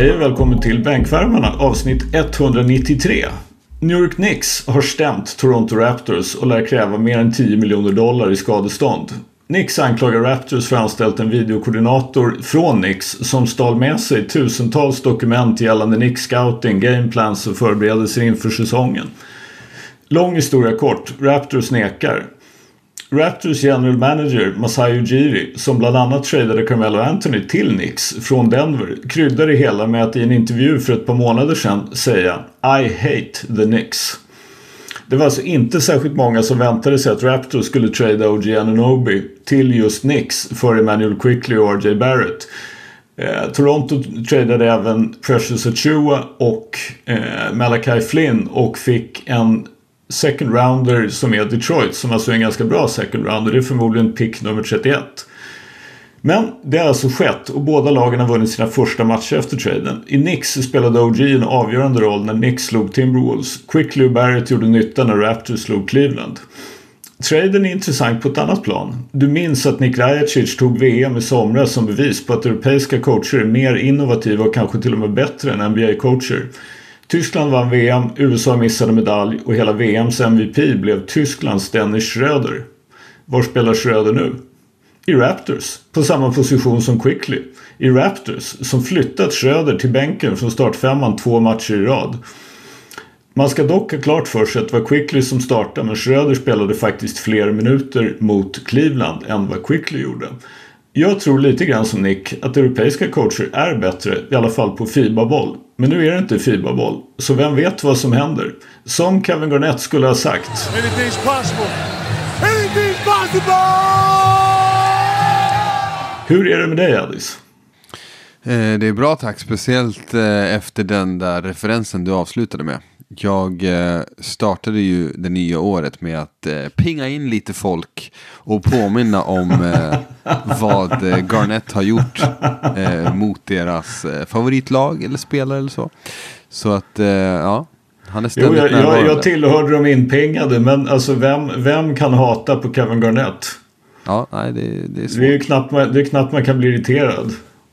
Hej och välkommen till Bänkvärmarna avsnitt 193. New York Knicks har stämt Toronto Raptors och lär kräva mer än 10 miljoner dollar i skadestånd. Knicks anklagar Raptors för att ha anställt en videokoordinator från Knicks som stal med sig tusentals dokument gällande Knicks scouting, gameplans och förberedelser inför säsongen. Lång historia kort, Raptors nekar. Raptors general manager Masai Ujiri som bland annat tradade Carmelo Anthony till Knicks från Denver kryddar det hela med att i en intervju för ett par månader sedan säga I hate the Knicks. Det var alltså inte särskilt många som väntade sig att Raptors skulle trada OG Anunoby till just Knicks för Emmanuel Quickley och RJ Barrett. Eh, Toronto tradade även Precious Achua och eh, Malachi Flynn och fick en second rounder som är Detroit som alltså är en ganska bra second rounder. Det är förmodligen pick nummer 31. Men det har alltså skett och båda lagen har vunnit sina första matcher efter traden. I Knicks spelade OG en avgörande roll när Knicks slog Timberwolves. Quickly och Barrett gjorde nytta när Raptors slog Cleveland. Traden är intressant på ett annat plan. Du minns att Nick Rajacic tog VM i somras som bevis på att europeiska coacher är mer innovativa och kanske till och med bättre än NBA-coacher. Tyskland vann VM, USA missade medalj och hela VMs MVP blev Tysklands Dennis Schröder. Var spelar Schröder nu? I Raptors, på samma position som Quickly. I Raptors, som flyttat Schröder till bänken från startfemman två matcher i rad. Man ska dock ha klart för sig att det var Quickly som startade men Schröder spelade faktiskt fler minuter mot Cleveland än vad Quickly gjorde. Jag tror lite grann som Nick att europeiska coacher är bättre, i alla fall på Fiba-boll. Men nu är det inte Fiba-boll, så vem vet vad som händer? Som Kevin Garnett skulle ha sagt. Anything's possible. Anything's possible! Hur är det med dig Addis? Eh, det är bra tack, speciellt eh, efter den där referensen du avslutade med. Jag eh, startade ju det nya året med att eh, pinga in lite folk och påminna om eh, vad Garnett har gjort mot deras favoritlag eller spelare eller så. Så att, ja, han är ständigt jo, jag, jag, jag tillhörde de inpingade, men alltså vem, vem kan hata på Kevin Garnett? Ja, nej, det, det är svårt. Det är knappt man, det är knappt man kan bli irriterad.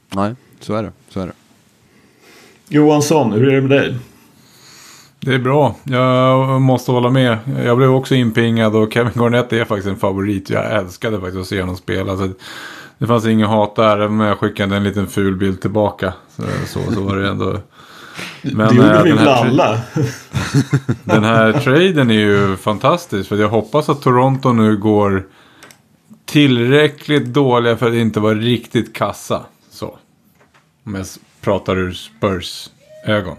Nej, så är det. Så är det. Johansson, hur är det med dig? Det är bra. Jag måste hålla med. Jag blev också inpingad och Kevin Garnett är faktiskt en favorit. Jag älskade faktiskt att se honom spela. Så det fanns ingen hat där, även om jag skickade en liten ful bild tillbaka. Så, så, så var det ändå. Men, det gjorde äh, vi väl alla. den här traden är ju fantastisk. För jag hoppas att Toronto nu går tillräckligt dåliga för att inte vara riktigt kassa. Så. Om jag pratar ur Spurs ögon.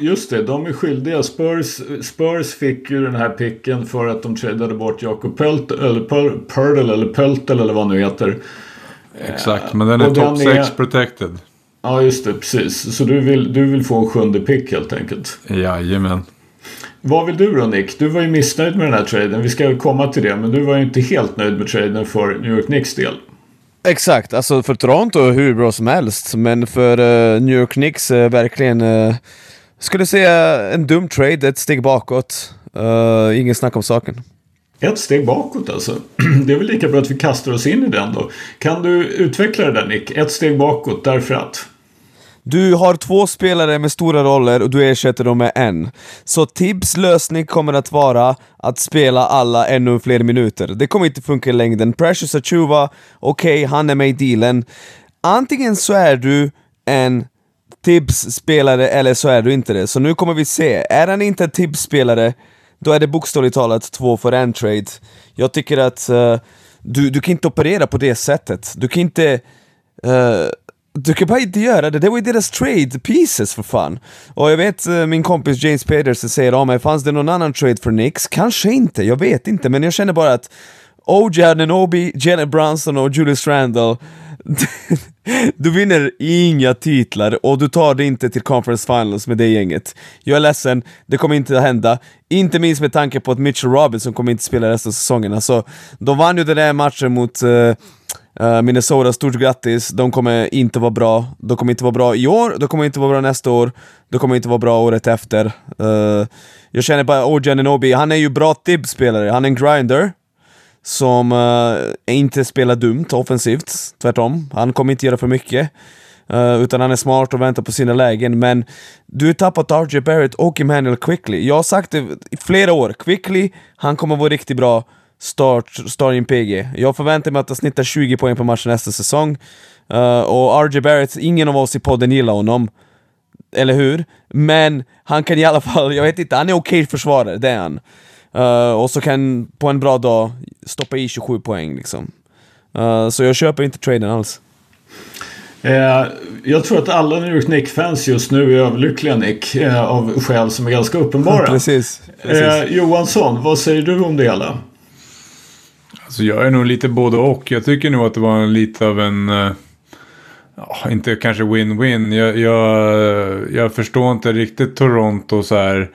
Just det, de är skyldiga. Spurs, Spurs fick ju den här picken för att de tradade bort Jakob Pölt, eller Pördel eller Pöltel eller vad han nu heter. Exakt, men den är top 6 protected. Ja, just det, precis. Så du vill, du vill få en sjunde pick helt enkelt? Jajamän. Vad vill du då Nick? Du var ju missnöjd med den här traden. Vi ska komma till det. Men du var ju inte helt nöjd med traden för New York Knicks del. Exakt, alltså för Toronto hur bra som helst. Men för uh, New York Knicks uh, verkligen uh, skulle säga en dum trade, ett steg bakåt. Uh, ingen snack om saken. Ett steg bakåt alltså. Det är väl lika bra att vi kastar oss in i den då. Kan du utveckla det där Nick? Ett steg bakåt därför att? Du har två spelare med stora roller och du ersätter dem med en. Så Tibbs lösning kommer att vara att spela alla ännu fler minuter. Det kommer inte funka i längden. Precious Achuva, okej, okay, han är med i dealen. Antingen så är du en Tibbs-spelare eller så är du inte det. Så nu kommer vi se, är han inte en Tibbs-spelare, då är det bokstavligt talat två för en trade. Jag tycker att uh, du, du kan inte operera på det sättet. Du kan inte... Uh, du kan bara inte göra det, det var ju deras trade pieces för fan. Och jag vet eh, min kompis James Pedersen säger om mig, fanns det någon annan trade för Nix? Kanske inte, jag vet inte, men jag känner bara att OJ Ananobi, Janet Brunson och Julius Randall du vinner inga titlar och du tar det inte till conference finals med det gänget. Jag är ledsen, det kommer inte att hända. Inte minst med tanke på att Mitchell Robinson kommer inte spela resten av säsongen. Alltså, de vann ju den där matchen mot uh, uh, Minnesota, stort grattis. De kommer inte vara bra. De kommer inte vara bra i år, de kommer inte vara bra nästa år. De kommer inte vara bra året efter. Uh, jag känner bara, OJ Ananobi, han är ju bra tibb-spelare, han är en grinder som uh, inte spelar dumt offensivt, tvärtom. Han kommer inte göra för mycket. Uh, utan han är smart och väntar på sina lägen, men du har tappat RJ Barrett och Emmanuel Quickly. Jag har sagt det i flera år, Quickly, han kommer vara riktigt bra start, starting PG. Jag förväntar mig att han snittar 20 poäng per match nästa säsong. Uh, och RJ Barrett, ingen av oss i podden gillar honom. Eller hur? Men han kan i alla fall, jag vet inte, han är okej okay försvarare, det är han. Uh, och så kan på en bra dag stoppa i 27 poäng liksom. Uh, så jag köper inte traden alls. Eh, jag tror att alla New York Knicks-fans just nu är överlyckliga Nick. Eh, av skäl som är ganska uppenbara. precis. precis. Eh, Johansson, vad säger du om det hela? Alltså jag är nog lite både och. Jag tycker nog att det var lite av en... Uh, inte kanske win-win. Jag, jag, jag förstår inte riktigt Toronto så här.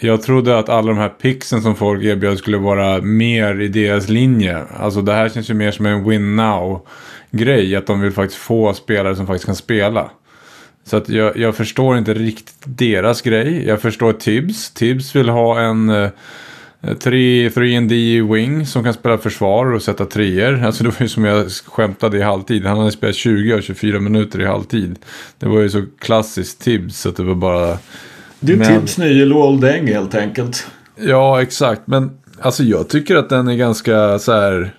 Jag trodde att alla de här pixen som folk erbjöd skulle vara mer i deras linje. Alltså det här känns ju mer som en win now grej. Att de vill faktiskt få spelare som faktiskt kan spela. Så att jag, jag förstår inte riktigt deras grej. Jag förstår Tibbs. Tibbs vill ha en... Eh, uh, 3D wing som kan spela försvar och sätta treor. Alltså det var ju som jag skämtade i halvtid. Han hade spelat 20 av 24 minuter i halvtid. Det var ju så klassiskt Tibbs att det var bara... Det är men... Nya Luol Deng helt enkelt. Ja, exakt. Men alltså jag tycker att den är ganska så här...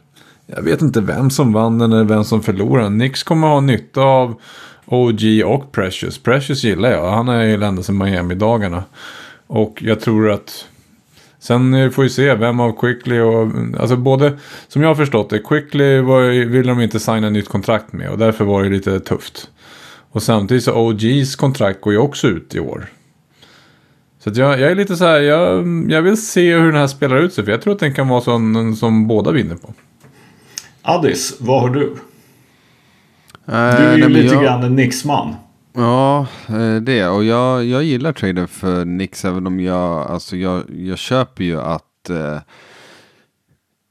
Jag vet inte vem som vann den eller vem som förlorade. Nix kommer ha nytta av OG och Precious. Precious gillar jag. Han är ju ända sedan Miami-dagarna. Och jag tror att Sen får vi se vem av Quickly och... Alltså både... Som jag har förstått det, Quickly var, ville de inte signa nytt kontrakt med och därför var det lite tufft. Och samtidigt så OGs kontrakt går ju också ut i år. Så jag, jag, är lite så här, jag, jag vill se hur den här spelar ut sig för jag tror att den kan vara sån som båda vinner på. Addis, vad har du? du är ju äh, lite jag... grann en Nixman. Ja, eh, det. Och jag, jag gillar traden för Nix även om jag, alltså jag, jag köper ju att eh,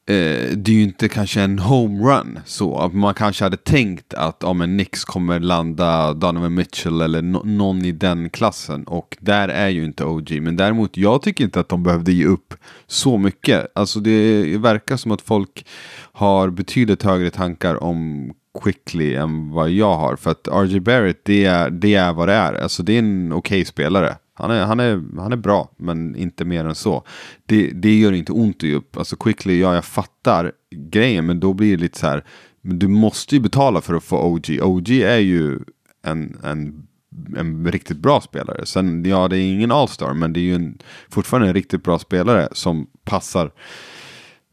eh, det är ju inte kanske en homerun så. Man kanske hade tänkt att om en Nix kommer landa Donovan Mitchell eller no någon i den klassen. Och där är ju inte OG. Men däremot, jag tycker inte att de behövde ge upp så mycket. Alltså det verkar som att folk har betydligt högre tankar om quickly än vad jag har. För att RJ Barrett, det är, det är vad det är. Alltså det är en okej okay spelare. Han är, han, är, han är bra, men inte mer än så. Det, det gör inte ont att ge upp. Alltså quickly, ja jag fattar grejen, men då blir det lite så här. Men du måste ju betala för att få OG. OG är ju en, en, en riktigt bra spelare. Sen, ja det är ingen allstar, men det är ju en, fortfarande en riktigt bra spelare som passar,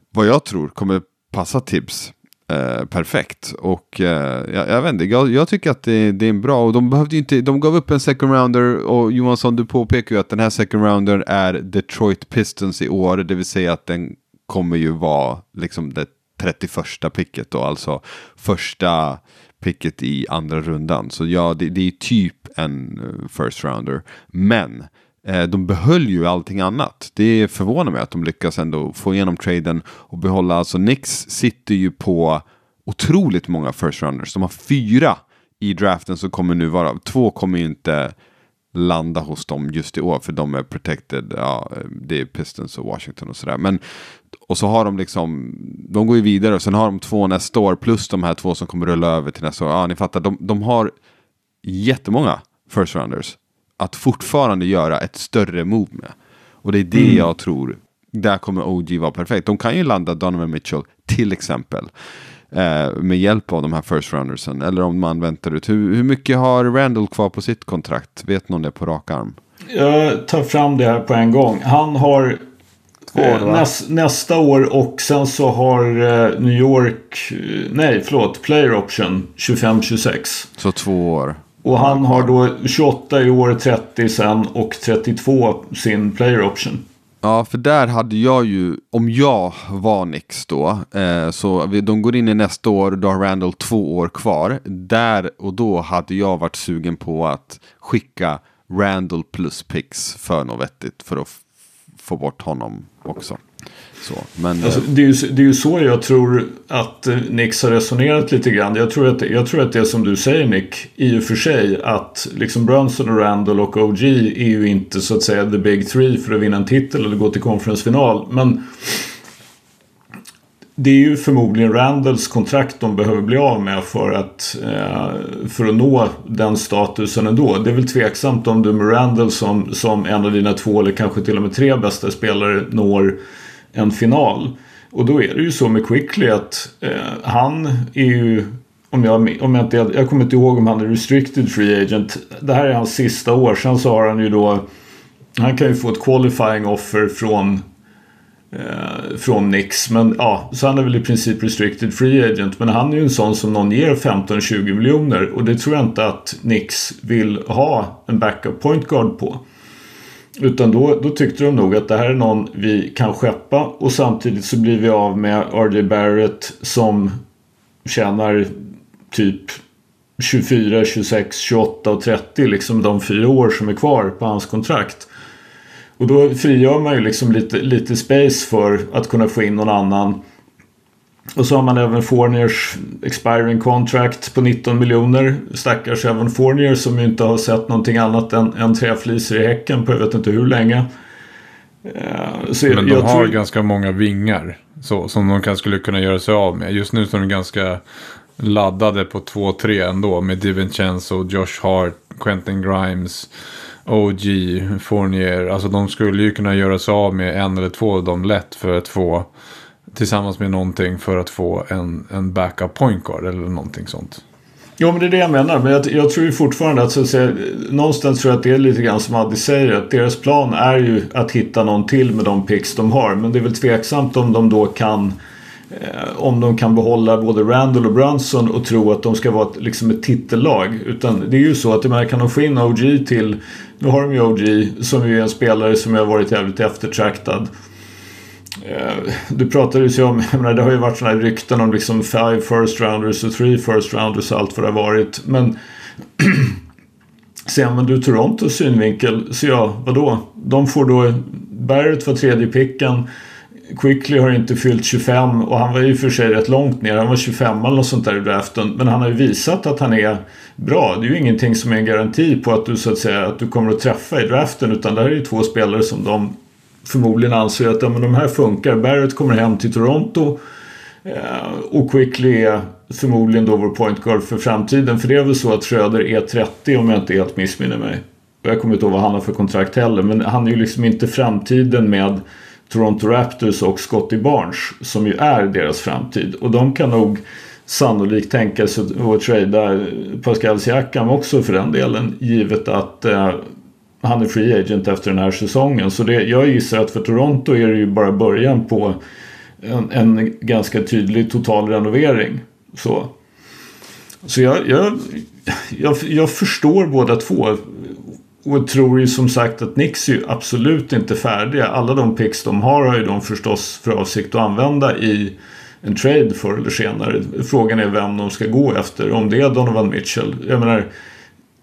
vad jag tror kommer passa tips. Eh, perfekt. Och eh, jag, jag, vet inte, jag, jag tycker att det, det, är bra. Och de behövde inte, de gav upp en second rounder och Johansson du påpekar ju att den här second rounder är Detroit Pistons i år. Det vill säga att den kommer ju vara liksom det 31 picket då, alltså första picket i andra rundan. Så ja, det, det är typ en eh, first rounder. Men Eh, Eh, de behöll ju allting annat. Det förvånar mig att de lyckas ändå få igenom traden och behålla. Alltså Nix sitter ju på otroligt många first runners. De har fyra i draften som kommer nu vara. Två kommer ju inte landa hos dem just i år för de är protected. Ja, eh, det är Pistons och Washington och sådär. Men och så har de liksom, de går ju vidare och sen har de två nästa år plus de här två som kommer rulla över till nästa år. Ja, ni fattar, de, de har jättemånga first rounders att fortfarande göra ett större move med. Och det är det mm. jag tror. Där kommer OG vara perfekt. De kan ju landa Donovan Mitchell till exempel. Eh, med hjälp av de här first roundersen. Eller om man väntar ut. Hur, hur mycket har Randall kvar på sitt kontrakt? Vet någon det på rak arm? Jag tar fram det här på en gång. Han har år, näs, nästa år och sen så har eh, New York, eh, nej förlåt, player option 25-26. Så två år. Och han har då 28 i år, 30 sen och 32 sin player option. Ja, för där hade jag ju, om jag var Nix då, eh, så de går in i nästa år, då har Randall två år kvar. Där och då hade jag varit sugen på att skicka Randall plus pix för något vettigt för att få bort honom också. Så, men, alltså, det, är ju, det är ju så jag tror att eh, Nix har resonerat lite grann. Jag tror, att, jag tror att det som du säger Nick, i och för sig att liksom Brunson och Randall och OG är ju inte så att säga the big three för att vinna en titel eller gå till konferensfinal. Men det är ju förmodligen Randalls kontrakt de behöver bli av med för att, eh, för att nå den statusen ändå. Det är väl tveksamt om du med Randall som, som en av dina två eller kanske till och med tre bästa spelare når en final. Och då är det ju så med Quickly att eh, han är ju om jag, om jag, inte, jag kommer inte ihåg om han är restricted free agent. Det här är hans sista år. Sen så har han ju då han kan ju få ett qualifying offer från eh, från Nix. Men ja, så han är väl i princip restricted free agent. Men han är ju en sån som någon ger 15-20 miljoner. Och det tror jag inte att Nix vill ha en backup point guard på. Utan då, då tyckte de nog att det här är någon vi kan skeppa. Och samtidigt så blir vi av med RJ Barrett som tjänar typ 24, 26, 28 och 30. Liksom de fyra år som är kvar på hans kontrakt. Och då frigör man ju liksom lite, lite space för att kunna få in någon annan. Och så har man även Fourniers expiring contract på 19 miljoner. Stackars även Fournier som ju inte har sett någonting annat än, än träfliser i häcken på jag vet inte hur länge. Eh, så Men de har tror... ganska många vingar så, som de kanske skulle kunna göra sig av med. Just nu så är de ganska laddade på 2-3 ändå med DiVincenzo, Josh Hart, Quentin Grimes. OG, Fournier. Alltså de skulle ju kunna göra sig av med en eller två av dem lätt för att få tillsammans med någonting för att få en, en backup point guard eller någonting sånt. Jo men det är det jag menar. Men jag, jag tror ju fortfarande att, så att säga, någonstans tror jag att det är lite grann som Addi säger. Att deras plan är ju att hitta någon till med de picks de har. Men det är väl tveksamt om de då kan Eh, om de kan behålla både Randall och Brunson och tro att de ska vara ett, liksom ett titellag. Utan det är ju så att de kan de få in OG till, nu har de ju OG som ju är en spelare som har varit jävligt eftertraktad. Eh, du pratade ju om, jag menar, det har ju varit sådana här rykten om liksom five first rounders och three first rounders och allt vad det har varit. Men ser man du Torontos synvinkel så ja, vadå? De får då Barrett var tredje picken. Quickly har inte fyllt 25 och han var ju för sig rätt långt ner. Han var 25 eller något sånt där i draften. Men han har ju visat att han är bra. Det är ju ingenting som är en garanti på att du så att säga att du kommer att träffa i draften. Utan det här är ju två spelare som de förmodligen anser att ja, men de här funkar. Barrett kommer hem till Toronto. Eh, och Quickly är förmodligen då vår point guard för framtiden. För det är väl så att Schröder är 30 om jag inte helt missminner mig. Jag kommer inte ihåg vad han har för kontrakt heller. Men han är ju liksom inte framtiden med Toronto Raptors och Scotty Barnes som ju är deras framtid. Och de kan nog sannolikt tänka sig att trada Pascal Siakam också för den delen. Givet att eh, han är free agent efter den här säsongen. Så det, jag gissar att för Toronto är det ju bara början på en, en ganska tydlig total renovering. Så, så jag, jag, jag, jag förstår båda två. Och tror ju som sagt att Nix är ju absolut inte färdiga. Alla de picks de har har ju de förstås för avsikt att använda i en trade förr eller senare. Frågan är vem de ska gå efter. Om det är Donovan Mitchell. Jag menar,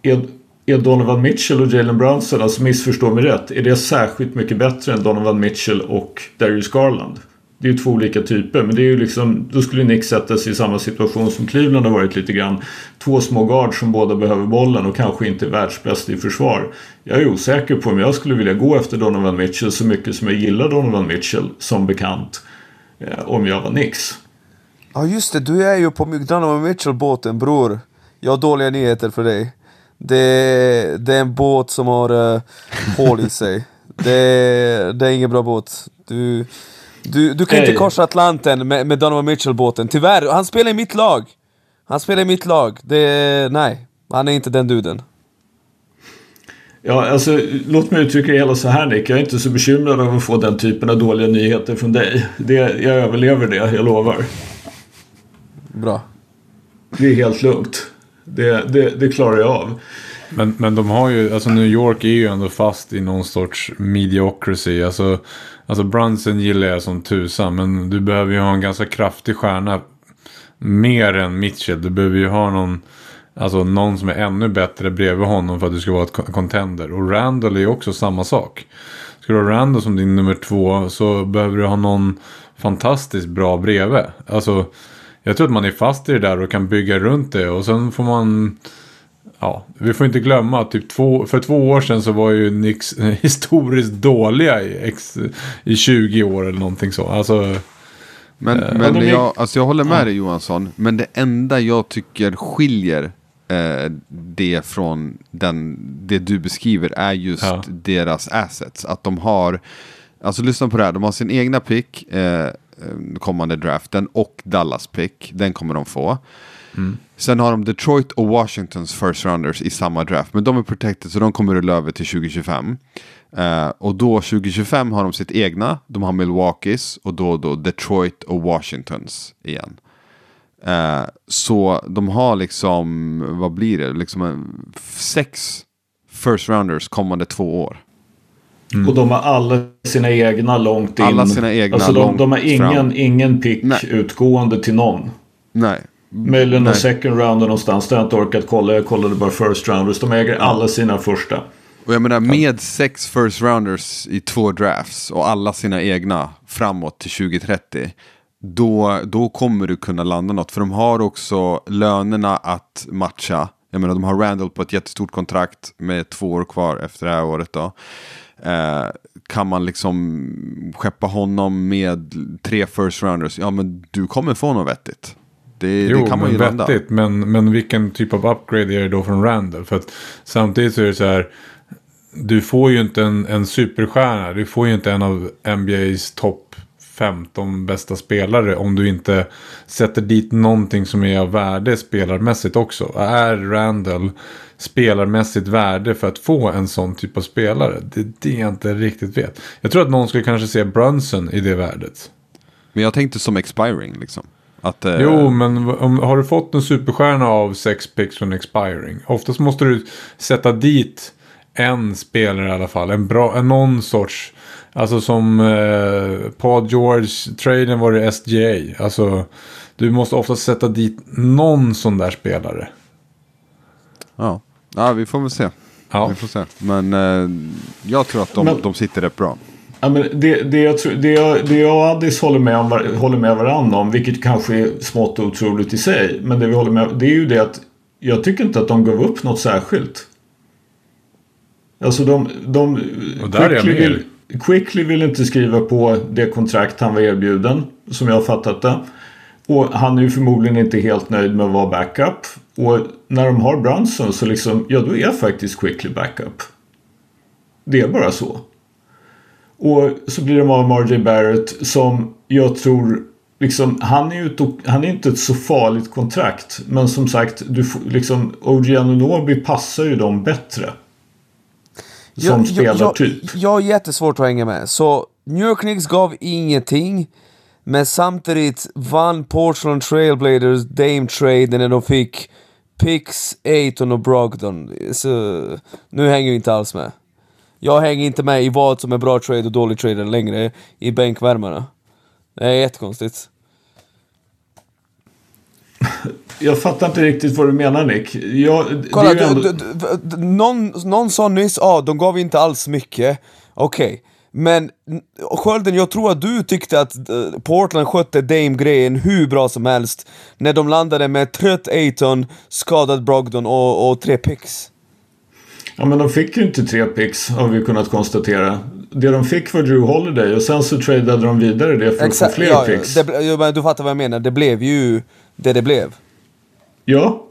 är, är Donovan Mitchell och Jalen Brunson, alltså missförstå mig rätt, är det särskilt mycket bättre än Donovan Mitchell och Darius Garland? Det är ju två olika typer men det är ju liksom, då skulle Nick sätta sig i samma situation som Cleveland har varit lite grann. Två små guards som båda behöver bollen och kanske inte är världsbäst i försvar. Jag är osäker på om jag skulle vilja gå efter Donovan Mitchell så mycket som jag gillar Donovan Mitchell som bekant. Eh, om jag var Nix. Ja just det, du är ju på Donovan Mitchell-båten bror. Jag har dåliga nyheter för dig. Det, det är en båt som har uh, hål i sig. Det, det är ingen bra båt. Du, du, du kan hey. inte korsa Atlanten med, med Donovan Mitchell-båten, tyvärr. Han spelar i mitt lag. Han spelar i mitt lag. Det, nej, han är inte den duden. Ja, alltså låt mig uttrycka det hela så här Nick. Jag är inte så bekymrad över att få den typen av dåliga nyheter från dig. Det, jag överlever det, jag lovar. Bra. Det är helt lugnt. Det, det, det klarar jag av. Men, men de har ju, alltså New York är ju ändå fast i någon sorts mediocracy. Alltså Alltså Brunson gillar jag som tusan. Men du behöver ju ha en ganska kraftig stjärna. Mer än Mitchell. Du behöver ju ha någon. Alltså någon som är ännu bättre bredvid honom för att du ska vara ett contender. Och Randall är ju också samma sak. Ska du ha Randall som din nummer två så behöver du ha någon fantastiskt bra bredvid. Alltså jag tror att man är fast i det där och kan bygga runt det. Och sen får man ja, vi får inte glömma att typ två, för två år sedan så var ju Nix historiskt dåliga i, i 20 år eller någonting så. Alltså, Men, Eh, men gick- jag, alltså jag håller med dig Johansson. Men det enda jag tycker skiljer eh, det från den, det du beskriver är just Ja. deras assets. Att de har, alltså lyssna på det här, de har sin egna pick, eh, kommande draften och Dallas pick, den kommer de få. Sen har de Detroit och Washingtons first rounders i samma draft. Men de är protected så de kommer rulla över till 2025. Eh, och då 2025 har de sitt egna. De har Milwaukees och då, då Detroit och Washingtons igen. Eh, så de har liksom, vad blir det, liksom en, sex first rounders kommande två år. Och de har alla sina egna långt in. Alla sina egna alltså de, långt de har ingen, fram. ingen pick Nej. utgående till någon. Nej. Möjligen någon second round någonstans. Det har jag inte orkat kolla. Jag kollade bara first rounders. De äger alla sina första. Och jag menar med sex first rounders i två drafts och alla sina egna framåt till 2030. Då, då kommer du kunna landa något. För de har också lönerna att matcha. Jag menar de har Randall på ett jättestort kontrakt med två år kvar efter det här året då. Eh, kan man liksom skeppa honom med tre first rounders, ja men du kommer få något vettigt. Det, Jo, det kan man ju men landa. vettigt. Men, men vilken typ av upgrade är det då från Randall? För att samtidigt så är det så här. Du får ju inte en, en superstjärna. Du får ju inte en av NBAs topp 15 bästa spelare. Om du inte sätter dit någonting som är av värde spelarmässigt också. Är Randall spelarmässigt värde för att få en sån typ av spelare? Det är det jag inte riktigt vet. Jag tror att någon skulle kanske se Brunson i det värdet. Men jag tänkte som expiring liksom. Att, eh, Jo, men om, har du fått en superstjärna av sex picks från expiring. Oftast måste du sätta dit en spelare i alla fall. En bra, en någon sorts. Alltså som eh, Paul George-traden var det SGA. Alltså du måste ofta sätta dit någon sån där spelare. Ja. Ja, vi får väl se. Ja. Vi får se. Men eh, jag tror att de, Men- de sitter rätt bra. Ja, men det, det, jag tror, det, jag, det jag och Addis håller med, om, håller med varandra om, vilket kanske är smått otroligt i sig. Men det vi håller med det är ju det att jag tycker inte att de gav upp något särskilt. Alltså de... de Och där är jag Quickly, med. vill, Quickly vill inte skriva på det kontrakt han var erbjuden, som jag har fattat det. Och han är ju förmodligen inte helt nöjd med att vara backup. Och när de har Brunson så liksom, ja då är faktiskt Quickly backup. Det är bara så. Och så blir de av med RJ Barrett som jag tror Liksom, han, är ju ett, han är inte ett så farligt kontrakt. Men som sagt, du får, liksom, OG passar ju dem bättre. Som spelartyp. Jag, jag har jättesvårt att hänga med. Så New York Knicks gav ingenting. Men samtidigt vann Portland Trailblazers Dame-traden när de fick Pix, Aiton och Brogdon. Så nu hänger vi inte alls med. Jag hänger inte med i vad som är bra trade och dålig trade längre i bänkvärmarna. Det är jättekonstigt. Jag fattar inte riktigt vad du menar Nick. Jag, Kolla, ju du, ändå, du, du, någon, någon sa nyss, ja, de gav inte alls mycket. Okej. Men Skölden, jag tror att du tyckte att eh, Portland skötte Dame-grejen hur bra som helst när de landade med trött Aiton, skadad Brogdon och, och tre picks. ja, men de fick ju inte tre picks har vi kunnat konstatera. Det de fick var Drew Holiday och sen så tradade de vidare det för att få fler ja, picks. det, du fattar vad jag menar, det blev ju det det blev. Ja,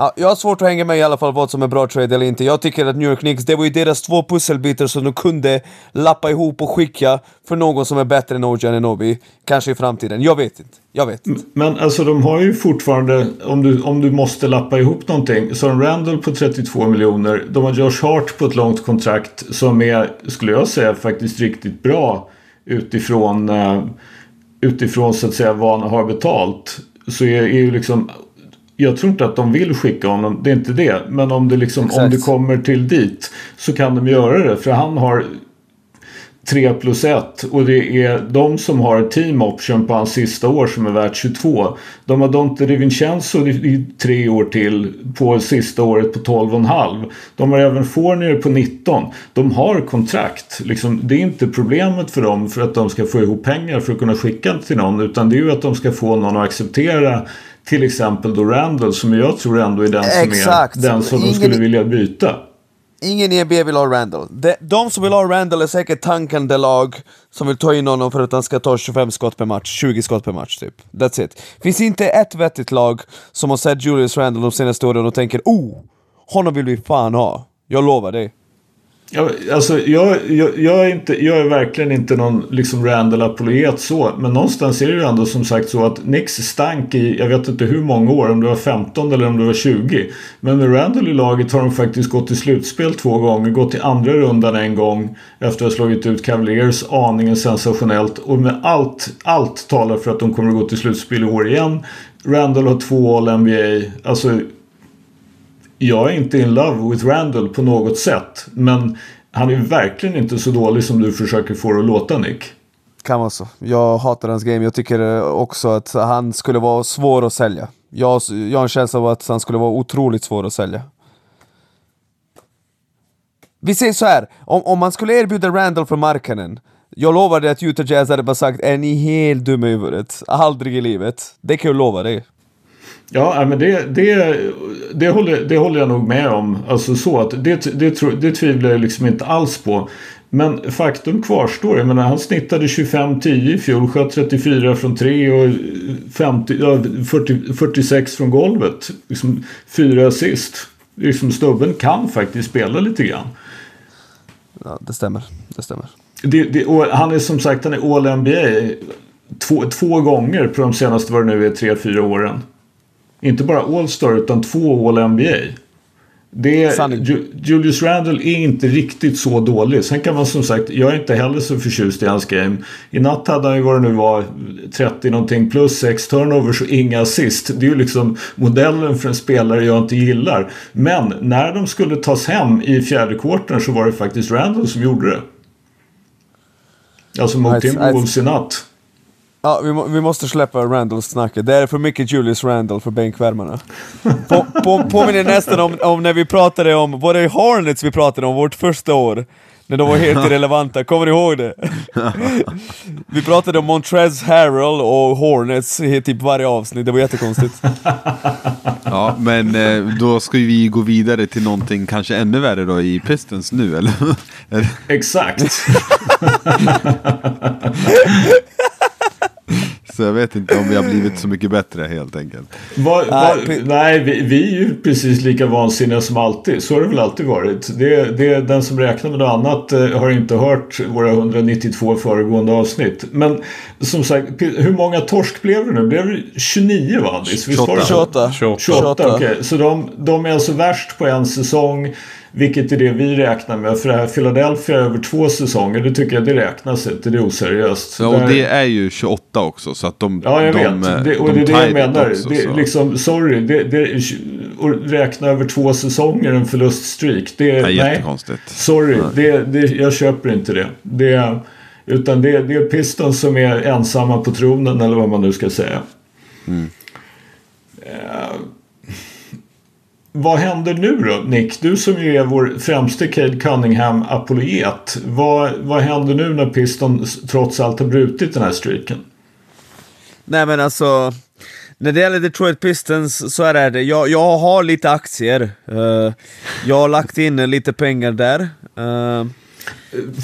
Ja, jag har svårt att hänga med i alla fall vad som är bra trade eller inte. Jag tycker att New York Knicks, det var ju deras två pusselbitar som de kunde lappa ihop och skicka för någon som är bättre än OG Ananobi. Kanske i framtiden, jag vet inte. Jag vet inte. men alltså de har ju fortfarande, om du, om du måste lappa ihop någonting, så har Randall på 32 miljoner. De har Josh Hart på ett långt kontrakt som är, skulle jag säga, faktiskt riktigt bra utifrån, eh, utifrån så att säga vad han har betalt. Så är, är ju liksom jag tror inte att de vill skicka honom, det är inte det. Men om det, liksom, om det kommer till dit så kan de göra det. För han har 3 plus 1 och det är de som har team option på hans sista år som är värt 22. De har Dante DiVincenzo i, tre år till på sista året på 12,5. De har även Fournier på 19. De har kontrakt. Liksom, det är inte problemet för dem för att de ska få ihop pengar för att kunna skicka till någon. Utan det är ju att de ska få någon att acceptera till exempel då Randall som jag tror ändå är den som Exakt. är den som de skulle vilja byta. Ingen i NBA vill ha Randall. De, de som vill ha Randall är säkert tankande lag som vill ta in honom för att han ska ta 25 skott per match, 20 skott per match typ. That's it. Finns inte ett vettigt lag som har sett Julius Randall de senaste åren och tänker oh, honom vill vi fan ha. Jag lovar dig. Ja, alltså, jag, jag, jag, är inte, jag är verkligen inte någon liksom Randall-apologet så. Men någonstans är det ju ändå som sagt så att Nix stank i, jag vet inte hur många år, om det var 15 eller om det var 20. Men med Randall i laget har de faktiskt gått till slutspel två gånger, gått till andra rundan en gång efter att ha slagit ut Cavaliers aningen sensationellt. Och med allt, allt talar för att de kommer att gå till slutspel i år igen. Randall har två All-NBA. Alltså jag är inte in love with Randall på något sätt. Men han är verkligen inte så dålig som du försöker få det att låta Nick. Kan vara så. Jag hatar hans game. Jag tycker eh, också att han skulle vara svår att sälja. Jag, jag har en känsla av att han skulle vara otroligt svår att sälja. Vi säger så här. om, om man skulle erbjuda Randall för marknaden jag lovar dig att Utah Jazz hade bara sagt är ni helt dumma i huvudet? Aldrig i livet. Det kan jag lova dig. Ja, men det, det, det, håller, det håller jag nog med om. Alltså så att det, det, det tvivlar jag liksom inte alls på. Men faktum kvarstår. Jag menar, han snittade 25-10 i fjol, sköt 34 från 3 och 50, ja, 40, 46 från golvet. Liksom fyra assist. Liksom stubben kan faktiskt spela lite grann. Ja, det stämmer. Det stämmer. Det, det, och han är som sagt han är All NBA två, två gånger på de senaste vad det nu är, tre, fyra åren. Inte bara All-Star utan två All-NBA. Julius Randle är inte riktigt så dålig. Sen kan man som sagt, jag är inte heller så förtjust i hans game. I natt hade han ju vad det nu var 30 någonting plus 6 turnovers och inga assist. Det är ju liksom modellen för en spelare jag inte gillar. Men när de skulle tas hem i fjärde kvarten så var det faktiskt Randle som gjorde det. Alltså mot Timberwolves i natt. Ja, vi, må, vi måste släppa Randall-snacket. Det är för mycket Julius Randall för bänkvärmarna. på, på, påminner nästan om, om när vi pratade om, var det Hornets vi pratade om, vårt första år? När de var helt irrelevanta, kommer ni ihåg det? vi pratade om Montrez Harrell och Hornets i typ varje avsnitt, det var jättekonstigt. ja, men eh, då ska vi gå vidare till någonting kanske ännu värre då i Pistons nu, eller? Exakt. Så jag vet inte om vi har blivit så mycket bättre helt enkelt. Var, var, nej, vi, vi, är ju precis lika vansinniga som alltid. Så har det väl alltid varit. Det, det, den som räknar med något annat eh, har inte hört våra 192 föregående avsnitt. Men som sagt, hur många torsk blev det nu? Blev det 29 va? 28. 28. 28. 28 okay. Så de, de är alltså värst på en säsong. Vilket är det vi räknar med. För det här Philadelphia över två säsonger, det tycker jag det räknas inte. Det är oseriöst. Ja, och det är ju 28 också. Så att de, ja, jag de, vet. Det, och de det är det jag menar. Också, det, liksom, sorry, det, det, att räkna över två säsonger en förluststreak. Det, är jättekonstigt. Sorry, det, det, jag köper inte det. det utan det, det är Piston som är ensamma på tronen eller vad man nu ska säga. Mm. Uh, vad händer nu då Nick? Du som ju är vår främste Cade Cunningham-apologet. Vad, vad händer nu när Piston trots allt har brutit den här streaken? Nej men alltså, när det gäller Detroit Pistons så är det, jag, jag har lite aktier. Uh, jag har lagt in lite pengar där. Uh,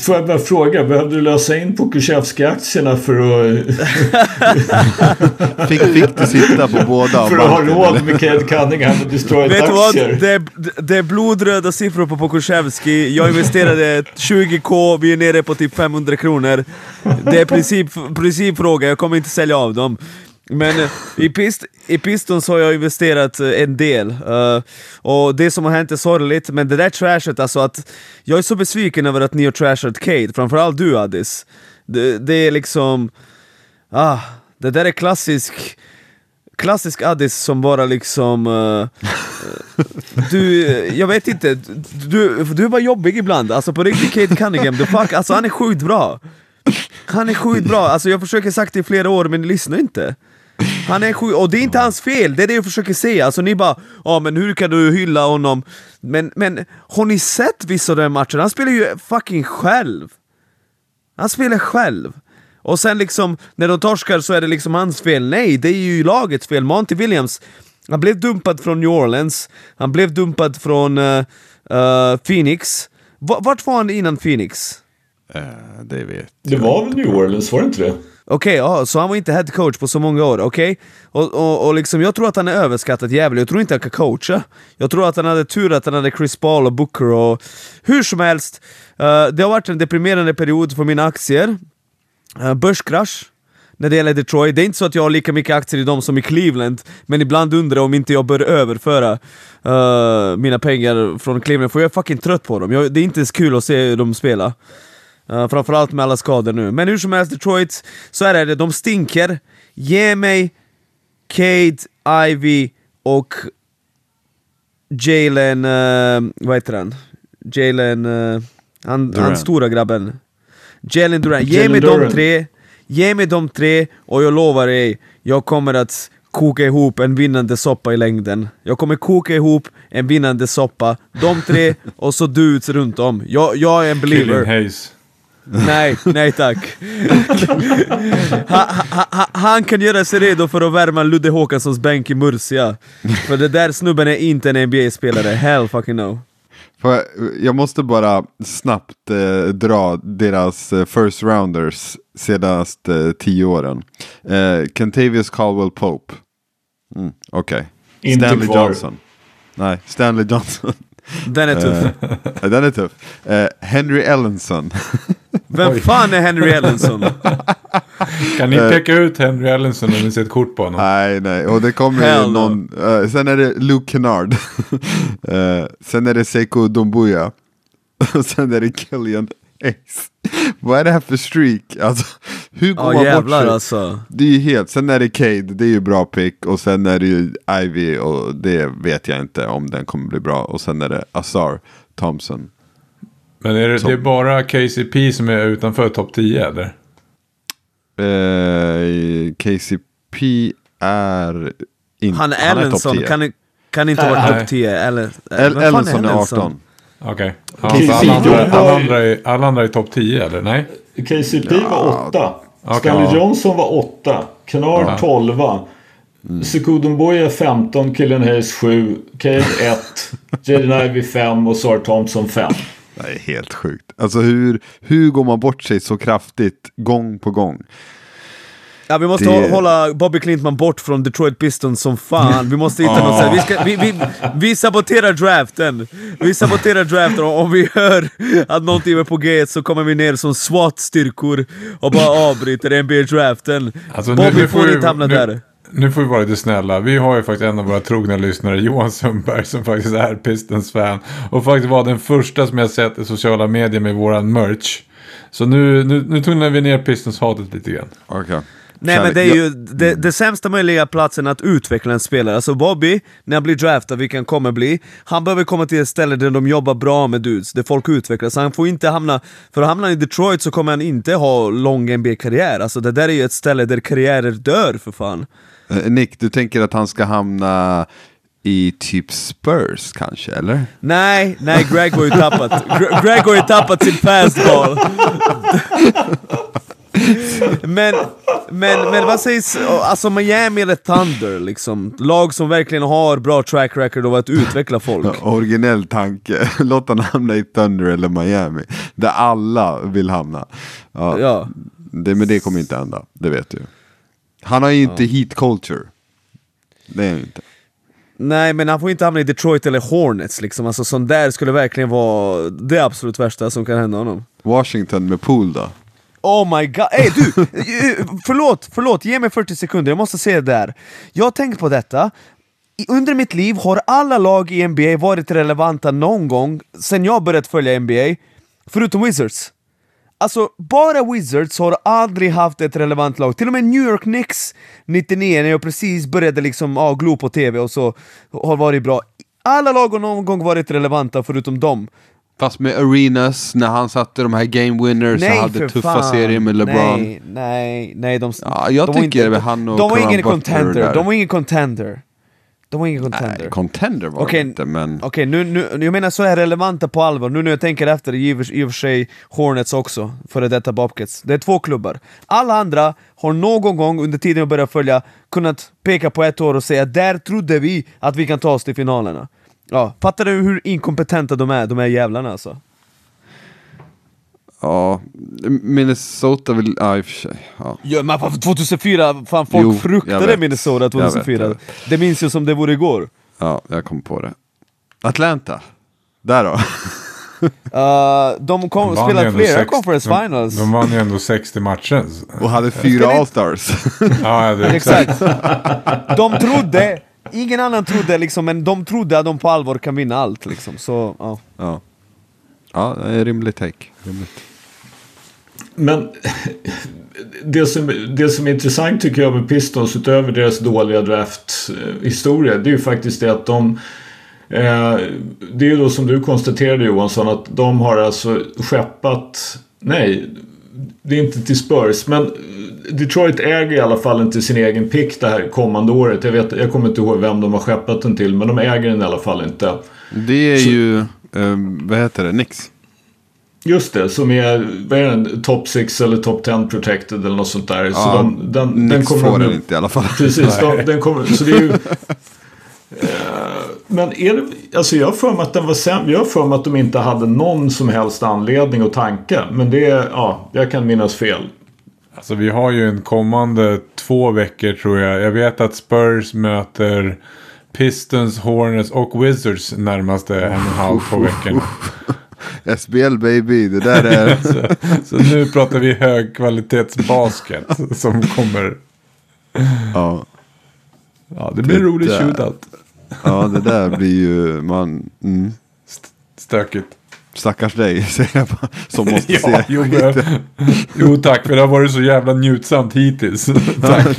Får jag bara fråga, behövde du lösa in på aktierna för att... fick, fick du sitta på båda För att ha råd med Ked Cunningham och Detroit-aktier? Vet du vad? Det, det är blodröda siffror på Pokusevski. Jag investerade 20k, vi är nere på typ 500 kronor. Det är princip, principfråga, jag kommer inte sälja av dem. Men eh, i, pist, i Pistons har jag investerat eh, en del, uh, och det som har hänt är sorgligt, men det där trashet, alltså att jag är så besviken över att ni har trashat Kate, framförallt du Addis. Det, det är liksom, ah, det där är klassisk klassisk Addis som bara liksom... Uh, du, jag vet inte, du, du är bara jobbig ibland, alltså på riktigt Kate Cunningham, the fuck, alltså han är sjukt bra! Han är sjukt bra, alltså jag försöker sagt det i flera år men ni lyssnar inte han är sjuk, och det är inte hans fel, det är det jag försöker säga. Alltså ni bara ja men hur kan du hylla honom? Men, men har ni sett vissa av de matcherna? Han spelar ju fucking själv! Han spelar själv. Och sen liksom, när de torskar så är det liksom hans fel. Nej, det är ju lagets fel. Monty Williams, han blev dumpad från New Orleans, han blev dumpad från uh, Uh, Phoenix. Va- Vart var han innan Phoenix? Eh, det vet Det var väl New Orleans, var det inte det? Okej, ja, så han var inte head coach på så många år, okej? Och, och, och liksom, jag tror att han är överskattat jävligt. jag tror inte han kan coacha. Jag tror att han hade tur att han hade Chris Paul och Booker och... Hur som helst, uh, det har varit en deprimerande period för mina aktier. Uh, börskrasch. När det gäller Detroit, det är inte så att jag har lika mycket aktier i dem som i Cleveland, men ibland undrar jag om inte jag bör överföra uh, mina pengar från Cleveland, för jag är fucking trött på dem. Jag, det är inte ens kul att se dem spela. Uh, framförallt med alla skador nu. Men hur som helst, Detroit, så är det, de stinker. Ge mig Cade, Ivy och Jalen, uh, vad heter han? Jalen, uh, han, han stora grabben. Jalen Durant. Ge mig de tre, ge mig de tre och jag lovar dig, jag kommer att koka ihop en vinnande soppa i längden. Jag kommer koka ihop en vinnande soppa, de tre och så dudes runt om. Jag, jag är en believer. Nej, nej tack. ha, ha, ha, han kan göra sig redo för att värma Ludde Håkanssons bänk i Murcia. För det där snubben är inte en NBA-spelare, hell fucking no. Jag, måste bara snabbt eh, dra deras eh, first rounders senaste eh, tio åren. Eh, Kentavious Caldwell Pope. Mm, Okej. Inte Stanley kvar. Johnson. Nej, Stanley Johnson. Den är tuff. Eh, Den är tuff. Eh, Henry Ellenson. Vem fan är Henry Ellenson? Kan ni peka ut Henry Ellenson om ni ser ett kort på honom? nej, nej. Och det kommer ju någon. eh, sen är det Luke Kennard. eh, sen är det Seiko Dombuya. Och sen är det Killian Ace. Vad är det här för streak? Alltså, hur går ja, man jävlar, bort sig? Alltså. Det är ju helt, sen är det Cade, det är ju bra pick. Och sen är det ju Ivy och det vet jag inte om den kommer bli bra. Och sen är det Azar Thompson. Men är det, Tom. det är bara KCP som är utanför topp 10 eller? Eh, KCP är inte... Han är topp Ellenson, kan, kan inte vara topp 10. Eller, El, Ellenson är 18. Okej. Okay. Ja, alla, alla andra är, är topp 10 eller? Nej? KCP var 8. Okay, Stanley ja. Johnson var 8. Kennard ja. 12. Mm. Sekudon 15. Killen Hayes 7. Cave 1. Jaden Ivey 5 och Sar Thompson 5. Det är helt sjukt. Alltså hur, hur går man bort sig så kraftigt gång på gång? Ja vi måste Det- hå- hålla Bobby Clintman bort från Detroit Pistons som fan. Vi måste hitta något sätt. Vi, ska, vi, vi, vi saboterar draften. Vi saboterar draften. Om vi hör att någonting är på G så kommer vi ner som SWAT-styrkor och bara avbryter NBA-draften. Alltså, nu- Bobby nu får vi- inte hamna nu, där. Nu får vi vara lite snälla. Vi har ju faktiskt en av våra trogna lyssnare, Johan Sundberg, som faktiskt är Pistons-fan. Och faktiskt var den första som jag sett i sociala medier med våran merch. Så nu, nu, nu tonar vi ner Pistons-hatet lite grann. Okej. Nej men det är ju det, det sämsta möjliga platsen att utveckla en spelare. Alltså Bobby, när han blir draftad, vilken han kommer bli, han behöver komma till ett ställe där de jobbar bra med dudes, där folk utvecklas. Han får inte hamna, för att hamna i Detroit så kommer han inte ha lång NBA-karriär. Alltså det där är ju ett ställe där karriärer dör för fan. Eh, Nick, du tänker att han ska hamna i typ Spurs kanske, eller? Nej, nej Greg har ju tappat. Gre- Greg har ju tappat sin fastball. men, men, men vad sägs, alltså Miami eller Thunder liksom? Lag som verkligen har bra track record av att utveckla folk. Originell tanke. Låt han hamna i Thunder eller Miami. Där alla vill hamna. Ja, Ja. Det, men det kommer inte hända, det vet du. Han har ju inte heat culture. Det är han inte. Nej men han får inte hamna i Detroit eller Hornets liksom, alltså sånt där skulle verkligen vara det absolut värsta som kan hända honom. Washington med pool då? Oh my god, ey du! Eh, förlåt, förlåt, ge mig 40 sekunder, jag måste säga det där. Jag har tänkt på detta, under mitt liv har alla lag i NBA varit relevanta någon gång sen jag börjat följa NBA, förutom Wizards. Alltså, bara Wizards har aldrig haft ett relevant lag. Till och med New York Knicks 99, när jag precis började liksom, ja, glo på TV och så, har varit bra. Alla lag har någon gång varit relevanta förutom dem. Fast med Arenas, när han satte de här game winners och hade tuffa serier med LeBron. Nej, nej, nej. De, Ja, jag de tycker inte, han och De var ingen contender, de var ingen contender. De var ingen contender. Nej, contender var Okej, det inte, men... Okej, nu, nu, jag menar så här relevanta på allvar, nu när jag tänker efter, i och för sig Hornets också, före detta Bobcats. Det är två klubbar. Alla andra har någon gång under tiden jag började följa kunnat peka på ett år och säga där trodde vi att vi kan ta oss till finalerna. Ja, fattar du hur inkompetenta de är, de här jävlarna alltså? Ja, Minnesota vill, ja i och för sig. Ja. Ja, men fan, 2004, fan folk Jo, jag fruktade vet. Minnesota Jag 2004 vet, jag vet. Det minns jag som det vore igår ja, jag kom på det. Atlanta. Där då. Uh, de kom, De vann ju spelade ändå flera sex- conference de, finals. De vann ju ändå 60 matcher. Och hade fyra allstars. Ja, det är exakt. Exakt. De trodde, ingen annan trodde liksom, men de trodde att de på allvar kan vinna allt liksom. Så, ja. ja. Ja, det är rimlig take. Rimligt. Men det som, det som är intressant tycker jag med Pistons utöver deras dåliga drafthistoria det är ju faktiskt det att de eh, Det är ju då som du konstaterade Johansson att de har alltså skeppat Nej Det är inte till Spurs men Detroit äger i alla fall inte sin egen pick det här kommande året. Jag, vet, jag kommer inte ihåg vem de har skeppat den till men de äger den i alla fall inte. Det är Så- ju, eh, vad heter det, Nix. Just det, som är, vad är den, top 6 eller top 10 protected eller något sånt där. så Ja, de, den, den Nix kommer får de den inte i alla fall. Precis, de, den kommer, så det är ju... Men är det, alltså jag har för mig att den var sämre. Jag har för mig att de inte hade någon som helst anledning att tanka. Men det, är- ja, jag kan minnas fel. Alltså vi har ju en kommande två veckor tror jag. Jag vet att Spurs möter Pistons, Hornets och Wizards närmaste en och en halv två veckor. SBL baby, det där är... Så, så nu pratar vi högkvalitetsbasket som kommer. ja. Ja, det blir en rolig shootout. Ja, det där blir ju, man... Mm. Stökigt. Stackars dig, säger jag bara. Som måste Ja, se. jo, men, jo tack, för det har varit så jävla njutsamt hittills. tack.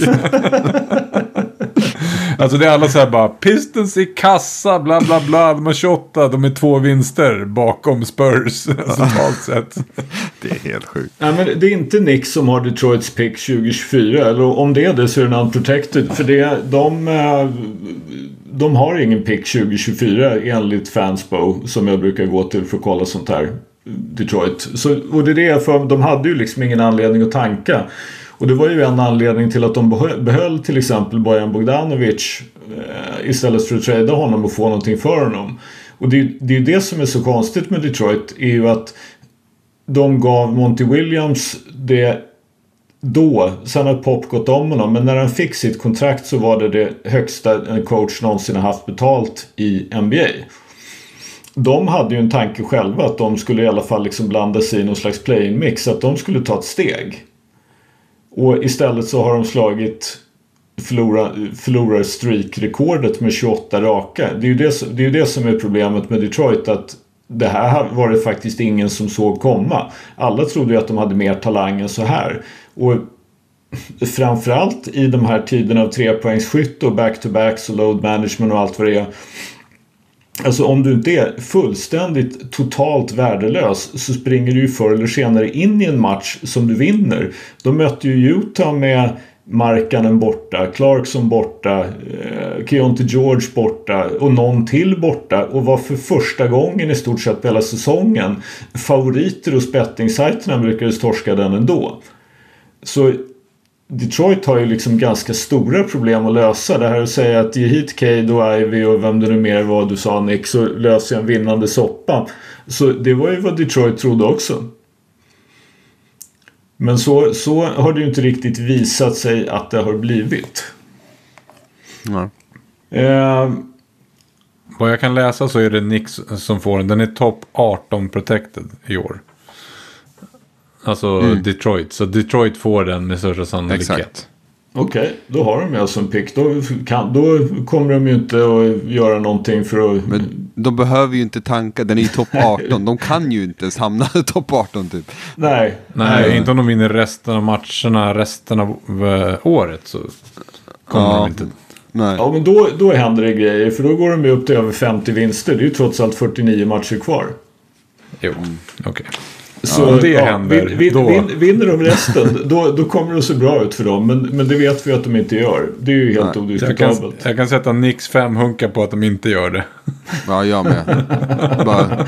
Alltså det är alla så här bara, Pistons i kassa, bla bla bla, de har 28, de är två vinster bakom Spurs totalt sett. Det är helt sjukt. Nej, men det är inte Knicks som har Detroits pick 2024. Eller om det är det så är den unprotected. För det, de, eh, de har ingen pick 2024 enligt Fansbo. Som jag brukar gå till för att kolla sånt här. Detroit. Så, och det är det för De hade ju liksom ingen anledning att tanka. Och det var ju en anledning till att de behöll till exempel Bojan Bogdanovic eh, istället för att träda honom och få någonting för honom. Och det, det är ju det som är så konstigt med Detroit är ju att de gav Monty Williams det då. Sen har Pop gått om honom. Men när han fick sitt kontrakt så var det det högsta en coach någonsin har haft betalt i NBA. De hade ju en tanke själva att de skulle i alla fall liksom blanda sig i någon slags play-in mix. Att de skulle ta ett steg. Och istället så har de slagit förlora, förlorar streak-rekordet med 28 raka. Det är, ju det, som- det är ju det som är problemet med Detroit. Att det här var det faktiskt ingen som såg komma. Alla trodde ju att de hade mer talang än så här. Och framförallt i de här tiderna av trepoängsskytt och back-to-backs och load management och allt vad det är. Alltså om du inte är fullständigt totalt värdelös så springer du ju förr eller senare in i en match som du vinner. De mötte ju Utah med Markkanen borta, Clarkson borta, eh, Keontae George borta och någon till borta och var för första gången i stort sett hela säsongen favoriter hos bettingsajterna brukade torska den ändå. Så Detroit har ju liksom ganska stora problem att lösa. Det här att säga att ge hit Cade och Ivy och vem det nu mer var du sa Nick så löser jag en vinnande soppa. Så det var ju vad Detroit trodde också. Men så, så har det ju inte riktigt visat sig att det har blivit. Ja. Eh, Vad jag kan läsa så är det Nix som får den. Den är topp 18 protected i år. Alltså Detroit. Så Detroit får den med största sannolikhet. Exakt. Okej, då har de ju alltså en pick. Då, kan, då kommer de ju inte att göra någonting för att... Men de behöver ju inte tanka, den är ju topp 18. De kan ju inte ens hamna i topp 18 typ. Nej. Nej, inte om de vinner resten av matcherna resten av eh, året så kommer Ja. de inte. Nej. Ja men då, då händer det grejer för då går de ju upp till över 50 vinster. Det är ju trots allt 49 matcher kvar. Jo, okej. Så om det händer, vin, vin, då- vin, vinner de resten då, då kommer det att se bra ut för dem. Men, men det vet vi att de inte gör. Det är ju helt Nej. Jag kan, odiskutabelt. jag kan sätta Nix fem hunkar på att de inte gör det. Ja, jag med. Bara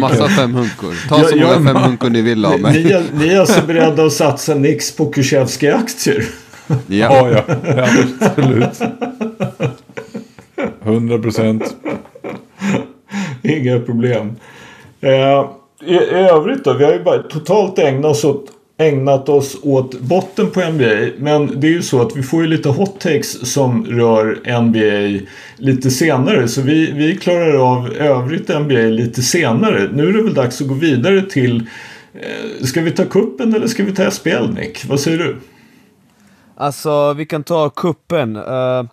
massa femhunkor. Ta Ja, så ja, många femhunkor ni vill av Ni, mig. ni, är- ni är alltså beredda att satsa Nix på Kushevski-aktier? Ja. Ja, ja, ja, absolut. 100 procent. Inga problem. Eh, i, övrigt då, vi har ju bara totalt ägnat oss åt ägnat oss åt botten på NBA. Men det är ju så att vi får ju lite hot takes som rör NBA lite senare. Så vi, vi klarar av övrigt NBA lite senare. Nu är det väl dags att gå vidare till eh, Ska vi ta kuppen eller ska vi ta SPL Nick? Vad säger du? Alltså, vi kan ta kuppen. Uh,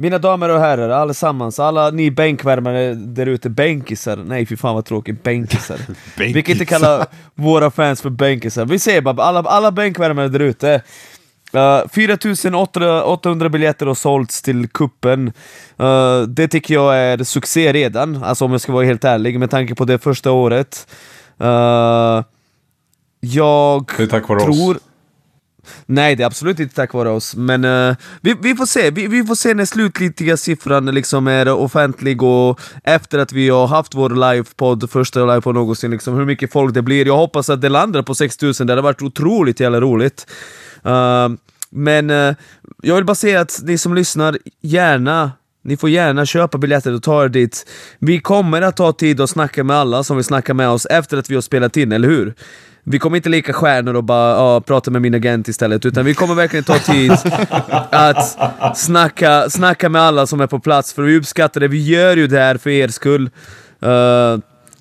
mina damer och herrar, allesammans, alla ni bänkvärmare där ute, bänkisar, nej fy fan vad tråkigt, bänkisar. vi kan inte kalla våra fans för bänkisar, vi säger bara alla, alla bänkvärmare där ute. Uh, 4800 biljetter har sålts till kuppen. Uh, det tycker jag är succé redan, alltså om jag ska vara helt ärlig, med tanke på det första året. Uh, jag Det är tack vare tror... oss. Nej, det är absolut inte tack vare oss, men uh, vi, vi får se. Vi, vi får se när slutgiltiga siffran liksom är offentlig och efter att vi har haft vår livepodd, första livepodd någonsin, liksom, hur mycket folk det blir. Jag hoppas att det landar på 6000, det hade varit otroligt jävla roligt. Uh, men uh, jag vill bara säga att ni som lyssnar, gärna ni får gärna köpa biljetter och ta er dit. Vi kommer att ta tid att snacka med alla som vill snacka med oss efter att vi har spelat in, eller hur? Vi kommer inte leka stjärnor och bara ja, prata med min agent istället, utan vi kommer verkligen ta tid att snacka, snacka med alla som är på plats, för vi uppskattar det. Vi gör ju det här för er skull. Uh,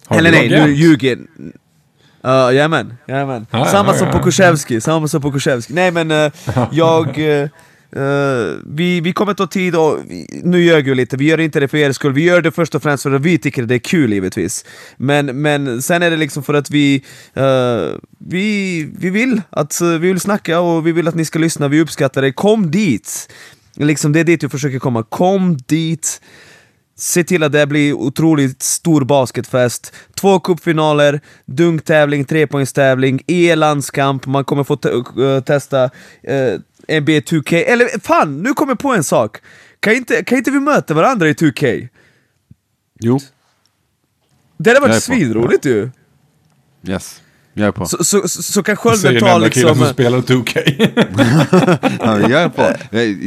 eller nej, nu ljuger Uh, jajamän, jajamän. Ja, samma ja, som ja. på Kushevski, samma som på Kushevski. Nej men uh, jag... uh, Uh, vi, vi kommer ta tid och... Vi, nu ljög vi lite, vi gör inte det för er skull. Vi gör det först och främst för att vi tycker det är kul givetvis. Men, men sen är det liksom för att vi... Uh, vi, vi vill att eh, vi vill snacka och vi vill att ni ska lyssna, vi uppskattar det. Kom dit! Liksom, det är dit vi försöker komma. Kom dit! Se till att det blir otroligt stor basketfest. Två cupfinaler, dunktävling, trepoängstävling, e-landskamp, man kommer få te testa eh, NBA2K, eller fan, nu kommer jag på en sak! Kan inte, kan inte vi möta varandra i 2K? Jo. Det hade varit svinroligt ja. ju! Yes. Jag är på. Så, så, så, så kan Skölden ta liksom... Säger som spelar 2K. ja, jag är på.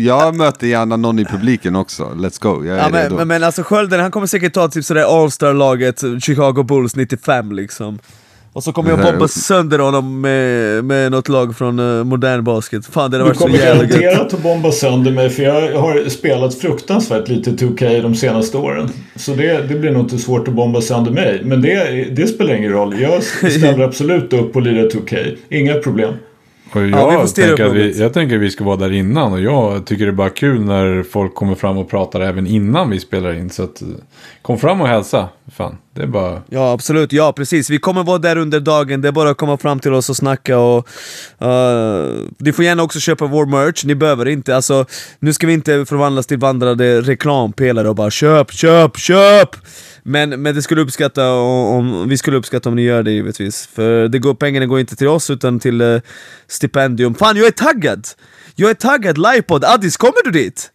Jag möter gärna någon i publiken också. Let's go. Jag är ja, men, men, men alltså Skölden, han kommer säkert ta typ sådär All-Star-laget, Chicago Bulls 95 liksom. Och så kommer jag bomba sönder honom med, med något lag från eh, modern basket Fan det hade Du varit så kommer jävla gött garanterat att bomba sönder mig för jag har spelat fruktansvärt lite 2K de senaste åren. Så det, det blir nog inte svårt att bomba sönder mig. Men det, det spelar ingen roll. Jag ställer absolut upp och lirar 2K. Inga problem. Och Ja, jag, styra tänker att vi, jag tänker att vi ska vara där innan och jag tycker det är bara kul när folk kommer fram och pratar även innan vi spelar in. Så att, eh, kom fram och hälsa. Fan, det är bara... Ja absolut, ja precis. Vi kommer vara där under dagen, det är bara att komma fram till oss och snacka och... Uh, ni får gärna också köpa vår merch, ni behöver inte, alltså... Nu ska vi inte förvandlas till vandrande reklampelare och bara köp, köp, köp! Men, men det skulle uppskatta om, om, vi skulle uppskatta om ni gör det givetvis. För det går, pengarna går inte till oss utan till uh, stipendium. Fan jag är taggad! Jag är taggad, livepod, Addis kommer du dit?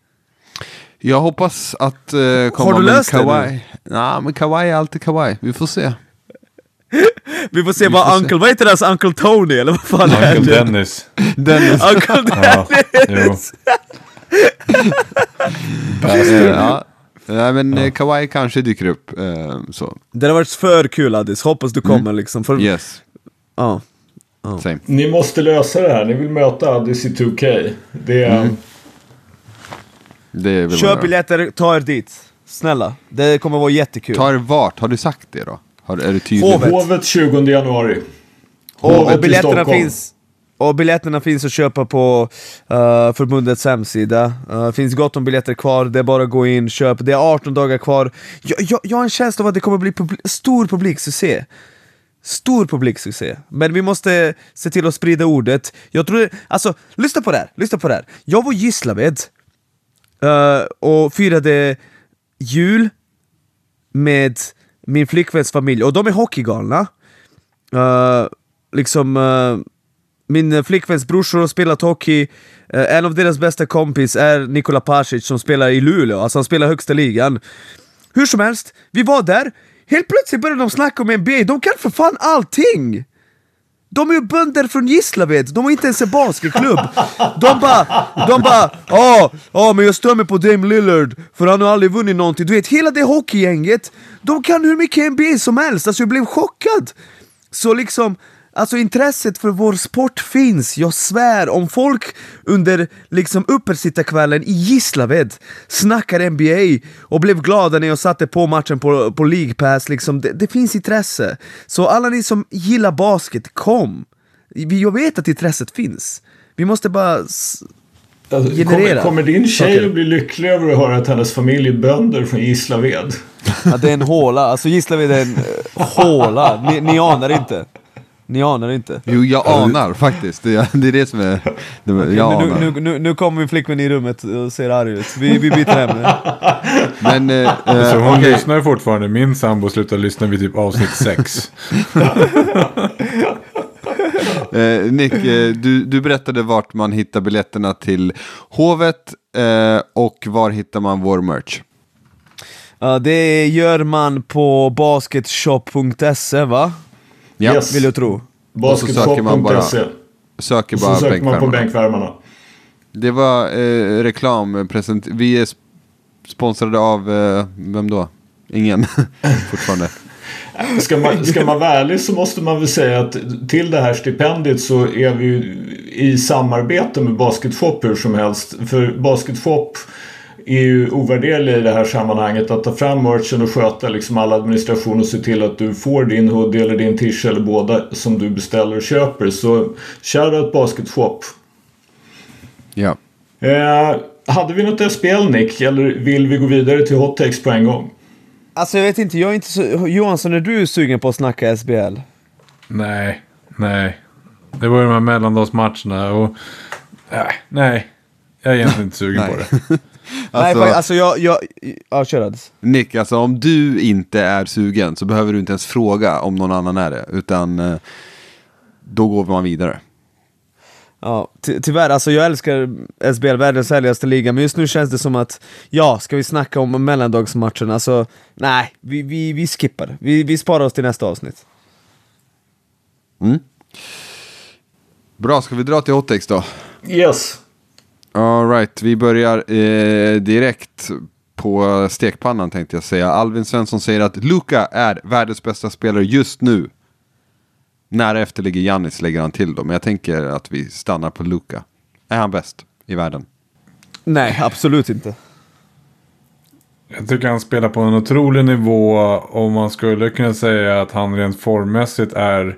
Jag hoppas att uh, komma Har du med löst det kawaii. Nej, men kawaii är alltid kawaii. Vi får se. Vi får se Vi vad får se. Uncle, vad heter hans Uncle Tony eller vad fan är Uncle det? Dennis. Dennis. Uncle Ja, Dennis! Eh, ja. Nej, men ja. kawaii kanske dyker upp. eh, så. Det hade varit för kul Addis, hoppas du kommer liksom. För, Yes, ja. same. Ni måste lösa det här. Ni vill möta Addis i 2K. Det är... Det är väl Köp biljetter, ta er dit. Snälla, det kommer vara jättekul. Tar vart? Har du sagt det då? Har, är du tydlig? Hovet. Hovet 20 januari. och, Hovet och biljetterna finns och biljetterna finns att köpa på uh, förbundets hemsida. Uh, finns gott om biljetter kvar, det är bara att gå in, köp. Det är 18 dagar kvar. Jag, jag, jag har en känsla av att det kommer bli publi- stor publiksuccé. Stor publiksuccé. Men vi måste se till att sprida ordet. Jag tror, alltså, lyssna på det här, lyssna på det här. Jag var i Gislaved Eh, och firade jul med min flickväns familj, och de är hockeygalna. Uh, liksom, uh, min flickväns brorsor har spelat hockey, uh, en av deras bästa kompis är Nikola Pasic som spelar i Luleå, alltså han spelar högsta ligan. Hur som helst, vi var där, helt plötsligt började de snacka om NBA, de kan för fan allting! De är ju bönder från Gislaved, de har inte ens en basketklubb. De bara, de bara, ja, ja men jag stör mig på Dame Lillard för han har aldrig vunnit någonting. Du vet, hela det hockeygänget, de kan hur mycket NBA som helst, alltså jag blev chockad. Så liksom, Alltså intresset för vår sport finns, jag svär. Om folk under liksom uppesittarkvällen i Gislaved snackar NBA och blev glada när jag satte på matchen på, på League Pass, liksom, det, det finns intresse. Så alla ni som gillar basket, kom! Vi- Jag vet att intresset finns. Vi måste bara... Alltså, Generera kommer, kommer din tjej saker. att bli lycklig över att höra att hennes familj är bönder från Gislaved? Ja, det är en håla, alltså Gislaved är en eh, håla. Ni, ni anar inte. Ni anar inte. Jo, jag anar faktiskt. Det är det, är det som är... Det, jag nu, anar. nu, nu, nu kommer min flickvän i rummet och ser arg ut. Vi, vi byter ämne. Men, eh, Så eh, hon okej. lyssnar fortfarande. Min sambo slutar lyssna vid typ avsnitt 6. Eh, Nick, eh, du, du berättade vart man hittar biljetterna till Hovet eh, och var hittar man vår merch? Ja, det gör man på basketshop.se va? Ja, Yes. Vill jag tro. Och så söker man bara- Basketshop.se. söker Så bara söker man på bänkvärmarna. Det var eh, reklam, present. vi är sp- sponsrade av, eh, vem då? Ingen, fortfarande. Ska man, ska man vara ärlig så måste man väl säga att till det här stipendiet så är vi i samarbete med Basketshop hur som helst. För Basketshop är ju ovärderlig i det här sammanhanget att ta fram merchen och sköta liksom all administration och se till att du får din hoodie eller din t-shirt eller båda som du beställer och köper. Så shoutout Basketshop. Ja. Eh, hade vi något SPL Nick eller vill vi gå vidare till hot takes på en gång? Alltså jag vet inte, jag är inte så... Johansson, är du sugen på att snacka SBL? nej, nej. Det var ju de här mellandagsmatcherna och... Äh, nej, jag är egentligen inte sugen på det. Nej, Alltså, fa- alltså jag... jag ja, kör Addis. Nick, alltså om du inte är sugen så behöver du inte ens fråga om någon annan är det. Utan eh, då går man vidare. Ja, ty tyvärr, alltså jag älskar SBL, världens härligaste liga, men just nu känns det som att, ja, ska vi snacka om mellandagsmatchen? Alltså, nej, vi, vi, vi skippar. Vi, vi sparar oss till nästa avsnitt. Mm. Bra, ska vi dra till hottex då? Yes. Alright, vi börjar eh, direkt på stekpannan tänkte jag säga. Alvin Svensson säger att Luka är världens bästa spelare just nu. Nära efter ligger Giannis lägger han till då, men jag tänker att vi stannar på Luka. Är han bäst i världen? Nej, absolut inte. Jag tycker han spelar på en otrolig nivå och man skulle kunna säga att han rent formmässigt är...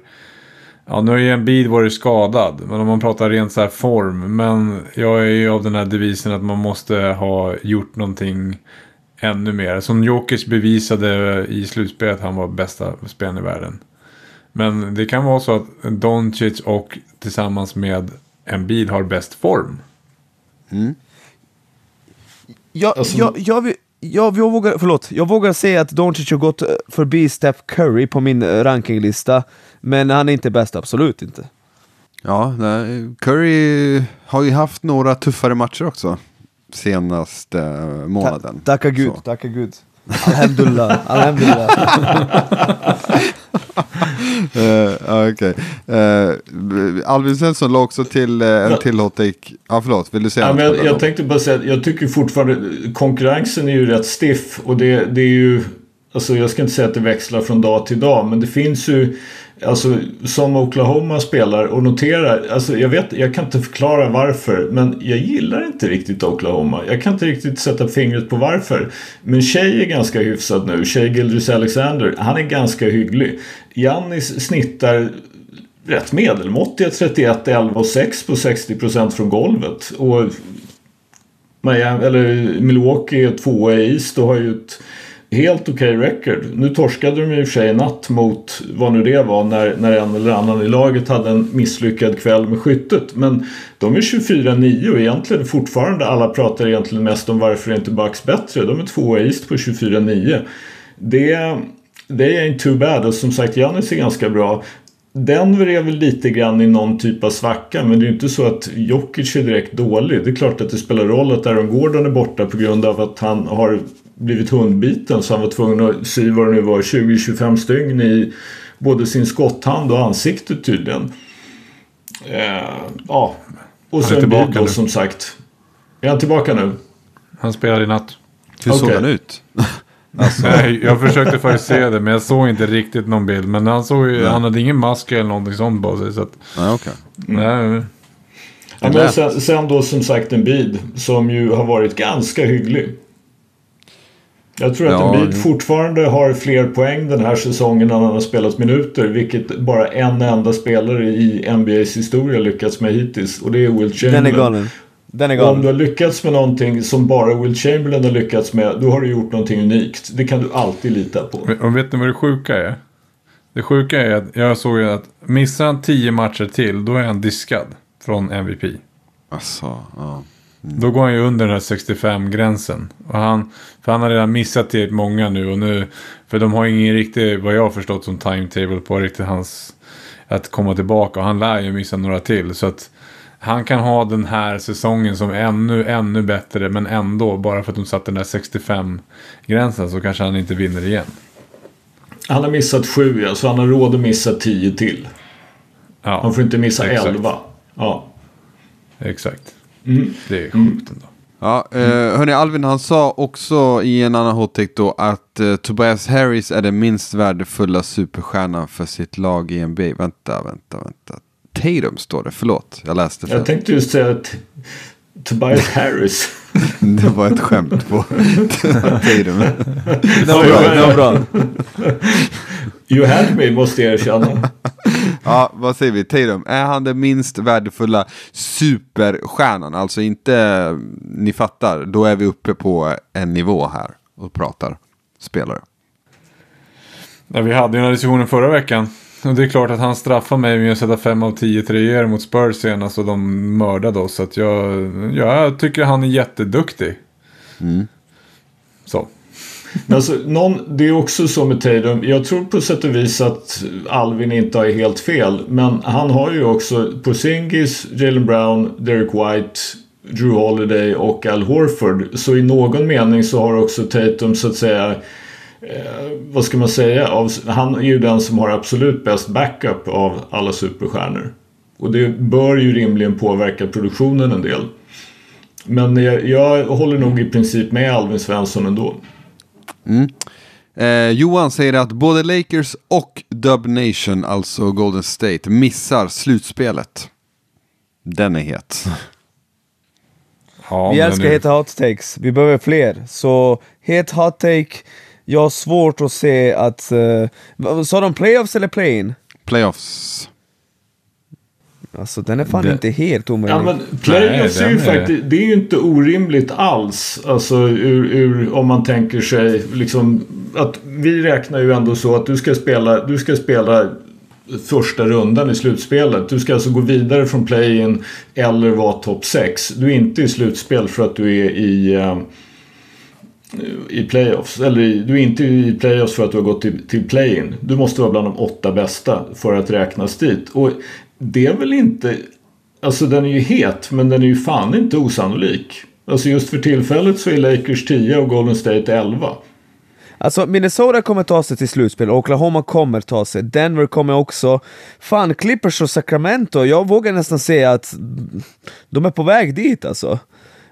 Ja, nu har ju en bid varit skadad, men om man pratar rent så här form. Men jag är ju av den här devisen att man måste ha gjort någonting ännu mer. Som Jokic bevisade i slutspelet att han var bästa spelaren i världen. Men det kan vara så att Doncic och tillsammans med Embiid har bäst form. Jag, Alltså- jag, jag, vill- jag, jag, vågar, förlåt, jag vågar säga att Doncic har gått eh, förbi Steph Curry på min eh, rankinglista, men han är inte bäst, absolut inte. Ja, nej, Curry har ju haft några tuffare matcher också. Senaste månaden. Ta, tacka gud, Så. tacka gud. Alhamdulillah, alhamdulillah. Ja, okej. Eh, Alvin Svensson la också till eh, en till hot take. Ja, förlåt. Vill du säga Ja, något? men jag, jag tänkte bara säga att jag tycker fortfarande konkurrensen är ju rätt stiff och det, det är ju Alltså jag ska inte säga att det växlar från dag till dag men det finns ju Alltså som Oklahoma spelar och notera Alltså jag vet, jag kan inte förklara varför men jag gillar inte riktigt Oklahoma. Jag kan inte riktigt sätta fingret på varför. Men Shea är ganska hyfsad nu. Shea Gilders Alexander, han är ganska hygglig. Jannis snittar rätt medelmåttiga 31, 11 och 6 på 60% från golvet. Och Miami, eller Milwaukee är tvåa i East och har ju ett helt okej record. Nu torskade de i och för sig i natt mot vad nu det var när, när en eller annan i laget hade en misslyckad kväll med skyttet. Men de är 24-9 och egentligen fortfarande alla pratar egentligen mest om varför är inte Bucks bättre. De är tvåa i East på 24-9. Det, det är inte too bad och som sagt Giannis är ganska bra. Denver är väl lite grann i någon typ av svacka men det är ju inte så att Jokic är direkt dålig. Det är klart att det spelar roll att Aaron Gordon är borta på grund av att han har blivit hundbiten så han var tvungen att sy vad det nu var 20-25 stygn i både sin skotthand och ansiktet tydligen. Eh, ja. Och Han så är en tillbaka då nu. som sagt. Är han tillbaka nu? Han spelade i natt. Hur såg Okej. han ut? Nej, jag försökte faktiskt se det men jag såg inte riktigt någon bild. Men han, såg ju, han hade ingen mask eller någonting sånt på sig. Så att, Nej, okej. nej, Ja, men sen, sen då som sagt en bid som ju har varit ganska hygglig. Jag tror att Ja, jo. fortfarande har fler poäng den här säsongen än han har spelat minuter. Vilket bara en enda spelare i NBAs historia lyckats med hittills. Och det är Will Den är Chamberlain. galen. Den är Och om du galen. har lyckats med någonting som bara Will Chamberlain har lyckats med. Då har du gjort någonting unikt. Det kan du alltid lita på. Och vet ni vad det sjuka är? Det sjuka är att jag såg ju att missar han tio matcher till då är han diskad från MVP. Alltså, ja. Då går han ju under den här 65-gränsen. Och han, för han har redan missat till många nu och nu. För de har ingen riktig, vad jag har förstått som timetable på riktigt hans... Att komma tillbaka och han lär ju missa några till. Så att han kan ha den här säsongen som ännu, ännu bättre. Men ändå, bara för att de satte den där 65-gränsen så kanske han inte vinner igen. Han har missat sju ja, så han har råd att missa tio till. Ja, Han får inte missa Exakt. elva. Ja. exakt. Mm. Det är sjukt ändå. Ja, eh, hörni, Alvin han sa också i en annan hot take då att eh, Tobias Harris är den minst värdefulla superstjärnan för sitt lag i NBA. Vänta, vänta, vänta. Tatum står det, förlåt, jag läste fel. Jag tänkte just säga att Tobias Harris. Det var ett skämt på Tatum. Det var bra. Det var bra. You had me måste jag erkänna. Ja, vad säger vi? Tatum, är han den minst värdefulla superstjärnan? Alltså inte, ni fattar, då är vi uppe på en nivå här och pratar spelare. Ja, vi hade ju den här diskussionen förra veckan. Och det är klart att han straffar mig med att sätta fem av tio treor mot Spurs senast och de mördade oss. Så att jag, jag tycker han är jätteduktig. Så. Men Alltså, någon, det är också så med Tatum. Jag tror på sätt och vis att Alvin inte har helt fel. Men han har ju också Porzingis, Jalen Brown, Derek White, Drew Holiday och Al Horford. Så i någon mening så har också Tatum så att säga eh, vad ska man säga? Av, han är ju den som har absolut bäst backup av alla superstjärnor. Och det bör ju rimligen påverka produktionen en del. Men jag, jag håller nog i princip med Alvin Svensson ändå. Eh, Johan säger att både Lakers och Dub Nation, alltså Golden State, missar slutspelet. Den är het. Ja, Vi älskar nu- heta hot takes. Vi behöver fler. Så het hot take. Jag har svårt att se att... Uh, sa de playoffs eller play-in? Playoffs. Alltså den är fan Det- inte helt omöjlig. Ja men playoffs Nej, är ju är- faktiskt, det är ju inte orimligt alls. Alltså ur, ur, om man tänker sig liksom att vi räknar ju ändå så att du ska spela, du ska spela första rundan i slutspelet. Du ska alltså gå vidare från play-in eller vara topp 6. Du är inte i slutspel för att du är i eh, i playoffs. Eller du är inte i playoffs för att du har gått till, till play-in. Du måste vara bland de åtta bästa för att räknas dit. Och det är väl inte... Alltså den är ju het, men den är ju fan inte osannolik. Alltså just för tillfället så är Lakers 10 och Golden State 11. Alltså Minnesota kommer ta sig till slutspel, Oklahoma kommer ta sig, Denver kommer också. Fan, Clippers och Sacramento, jag vågar nästan säga att de är på väg dit alltså.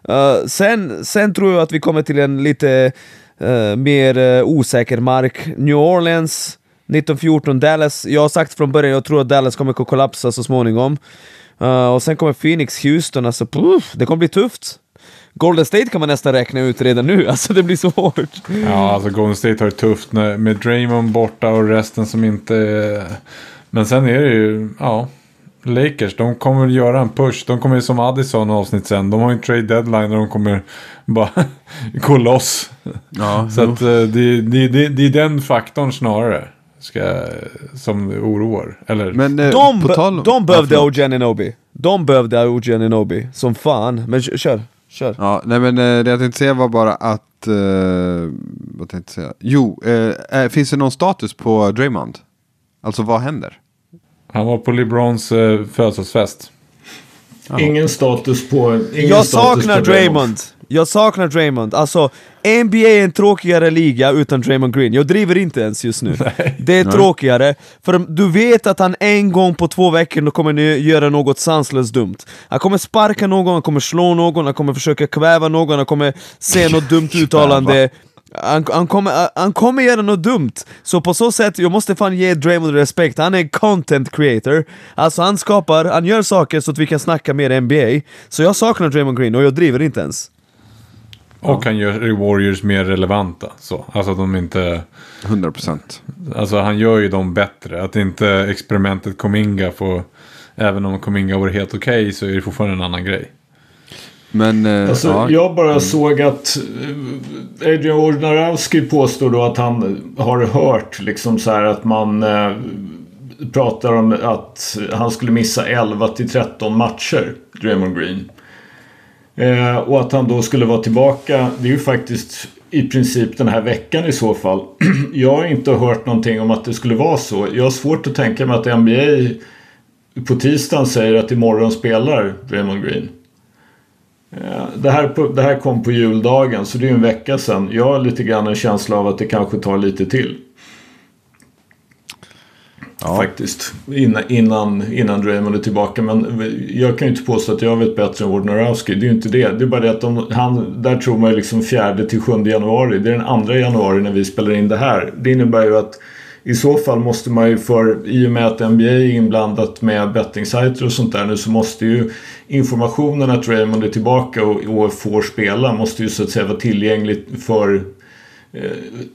Uh, sen, sen tror jag att vi kommer till en lite uh, mer uh, osäker mark. New Orleans, 1914, Dallas. Jag har sagt från början, jag tror att Dallas kommer att kollapsa så småningom. Uh, och sen kommer Phoenix, Houston, alltså puff, det kommer bli tufft. Golden State kan man nästan räkna ut redan nu, alltså det blir så hårt. Ja, alltså Golden State har det tufft med Draymond borta och resten som inte... Men sen är det ju, ja. Lakers, de kommer väl göra en push. De kommer som Addison avsnitt sen. De har ju en trade deadline och de kommer bara gå loss. Ja, Så att eh, det, det, det, det är den faktorn snarare. Ska, som oroar. Eller, Men eh, De, på be- tal om- de behövde. OG Ananobi. De behövde OG Ananobi. Som fan. Men kö- kör, kör. Ja, nej men eh, det jag tänkte säga var bara att... Eh, vad tänkte jag säga? Jo, eh, finns det någon status på Draymond? Alltså vad händer? Han var på LeBrons eh, födelsedagsfest. Ingen status på... Ingen Jag status saknar på Draymond. Jag saknar Draymond. Alltså, NBA är en tråkigare liga utan Draymond Green. Jag driver inte ens just nu. Det är tråkigare, för du vet att han en gång på två veckor kommer nu göra något sanslöst dumt. Han kommer sparka någon, han kommer slå någon, han kommer försöka kväva någon, han kommer säga något dumt uttalande. Han, han, kommer, han kommer göra något dumt, så på så sätt, jag måste fan ge Draymond respekt, han är en content creator Alltså han skapar, han gör saker så att vi kan snacka mer NBA Så jag saknar Draymond Green och jag driver inte ens Och han gör Warriors mer relevanta. Så. Alltså att de inte... 100%. Alltså han gör ju dem bättre. Att inte experimentet Kominga får... Även om Kominga vore helt okej så är det fortfarande en annan grej. Men eh, Alltså, ja, Jag bara såg att eh, Adrian Wojnarowski påstår då att han har hört liksom så här att man eh, pratar om att han skulle missa 11 till 13 matcher, Draymond Green. Eh, och att han då skulle vara tillbaka, det är ju faktiskt i princip den här veckan i så fall. jag har inte hört någonting om att det skulle vara så. Jag har svårt att tänka mig att NBA på tisdagen säger att imorgon spelar Draymond Green. Eh, Det här, det här kom på juldagen så det är ju en vecka sedan. Jag har lite grann en känsla av att det kanske tar lite till. Ja. Faktiskt. Innan, innan, innan Draymond är tillbaka. Men jag kan ju inte påstå att jag vet bättre än Wojnarowski. Det är ju inte det. Det är bara det att de, han, där tror man ju liksom 4 till 7 januari. Det är den 2 januari när vi spelar in det här. Det innebär ju att i så fall måste man ju för, i och med att NBA är inblandat med bettingsajter och sånt där nu så måste ju informationen att Raymond är tillbaka och, och får spela måste ju så att säga vara tillgängligt för eh,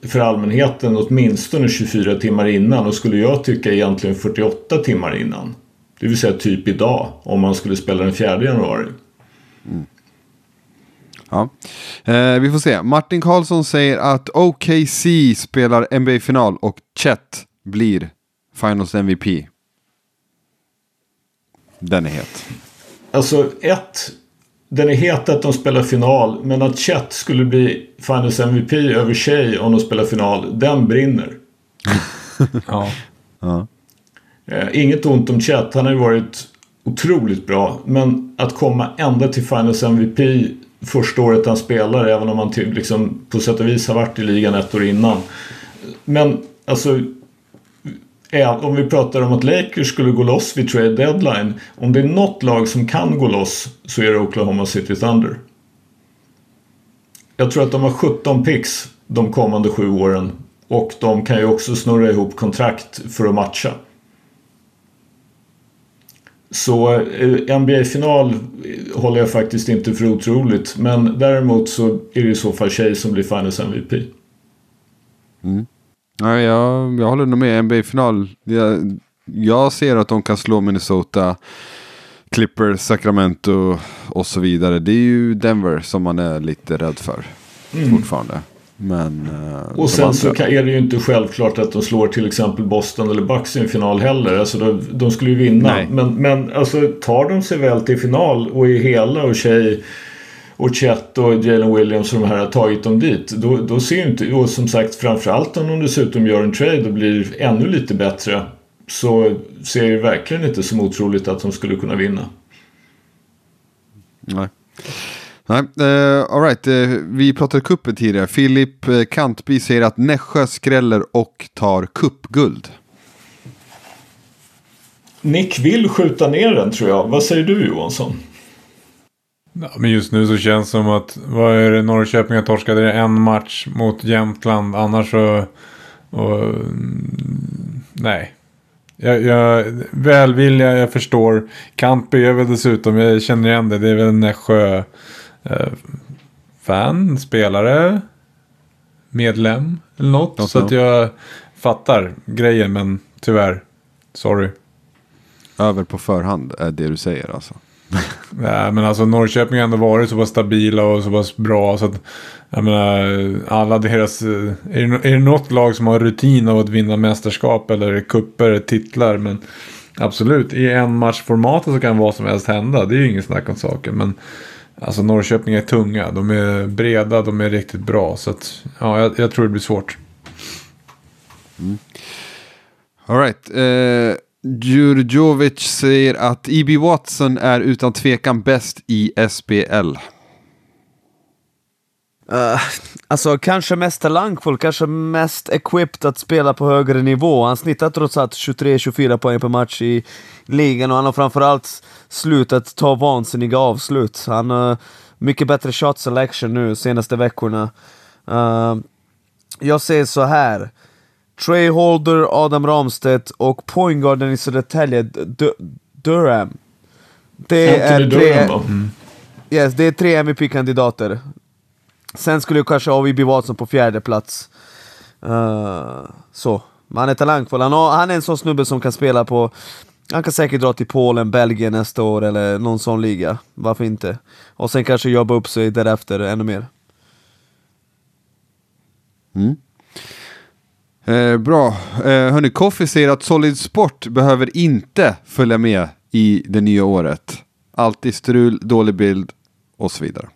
för allmänheten åtminstone 24 timmar innan och skulle jag tycka egentligen 48 timmar innan. Det vill säga typ idag om man skulle spela den 4 januari. Mm. Ja. Eh, vi får se. Martin Karlsson säger att OKC spelar NBA-final och Chet blir Finals MVP. Den är het. Alltså ett, den är het att de spelar final men att Chet skulle bli Finals MVP över Shea om de spelar final, den brinner. Ja. Ja. Eh, inget ont om Chet, han har ju varit otroligt bra. Men att komma ända till Finals MVP första året han spelar, även om han till, liksom, på sätt och vis har varit i ligan ett år innan. Men alltså, om vi pratar om att Lakers skulle gå loss vid trade deadline. Om det är något lag som kan gå loss så är det Oklahoma City Thunder. Jag tror att de har 17 picks de kommande sju åren. Och de kan ju också snurra ihop kontrakt för att matcha. Så eh, NBA-final håller jag faktiskt inte för otroligt. Men däremot så är det i så fall tjej som blir Finals MVP. Ja, jag, jag håller nog med. NBA-final. Jag, jag ser att de kan slå Minnesota, Clippers, Sacramento och så vidare. Det är ju Denver som man är lite rädd för fortfarande. Men, eh, Och sen så kan, är det ju inte självklart att de slår till exempel Boston eller Bucks i en final heller. Alltså de, de skulle ju vinna. Nej. Men, men alltså tar de sig väl till final och är hela och tjej och Chet och Jalen Williams och de här har tagit dem dit. Då, då ser ju inte, och som sagt framförallt om de dessutom gör en trade och blir ännu lite bättre. Så ser ju verkligen inte som otroligt att de skulle kunna vinna. Nej. Nej, uh, alright. Uh, vi pratade kuppen tidigare. Filip uh, Kantby säger att Nässjö skräller och tar kuppguld. Nick vill skjuta ner den tror jag. Vad säger du Johansson? Ja, men just nu så känns det som att vad är det, Norrköping har torskat det en match mot Jämtland. Annars så... Och, mm, nej. Jag, jag, välvilja, jag förstår. Kampy är väl dessutom, jag känner igen det. Det är väl en Nässjö eh, fan, spelare, medlem eller något. Så att jag fattar grejen men tyvärr. Sorry. Över på förhand är det du säger alltså. Nej, men alltså Norrköping har ändå varit så pass stabila och så pass bra. Så att, jag menar, alla deras... eh, Är det, är det något lag som har rutin av att vinna mästerskap eller kupper, titlar. Men absolut, i en matchformatet så kan vad som helst hända. Det är ju ingen snack om saken. Men alltså Norrköping är tunga. De är breda, de är riktigt bra. Så att, ja, jag, jag tror det blir svårt. Alright. Uh, Djurdjovic säger att E.B. Watson är utan tvekan bäst i SBL. Uh, alltså kanske mest talangfull, kanske mest equipped att spela på högre nivå. Han snittar trots allt 23-24 poäng per match i ligan och han har framförallt slutat ta vansinniga avslut. Han har mycket bättre shot selection nu senaste veckorna. Uh, jag säger så här. Trey Holder, Adam Ramstedt och pointgarden i Södertälje, Durham. Det är, tre, mm. yes, det är tre MVP-kandidater. Sen skulle jag kanske ha V.B. Watson på fjärde plats. Uh, så. Men han är talangfull. Han, har, han är en sån snubbe som kan spela på... Han kan säkert dra till Polen, Belgien nästa år eller någon sån liga. Varför inte? Och sen kanske jobba upp sig därefter ännu mer. Mm. Eh, bra. Eh, hörni, Koffi säger att Solid Sport behöver inte följa med i det nya året. Alltid strul, dålig bild och så vidare.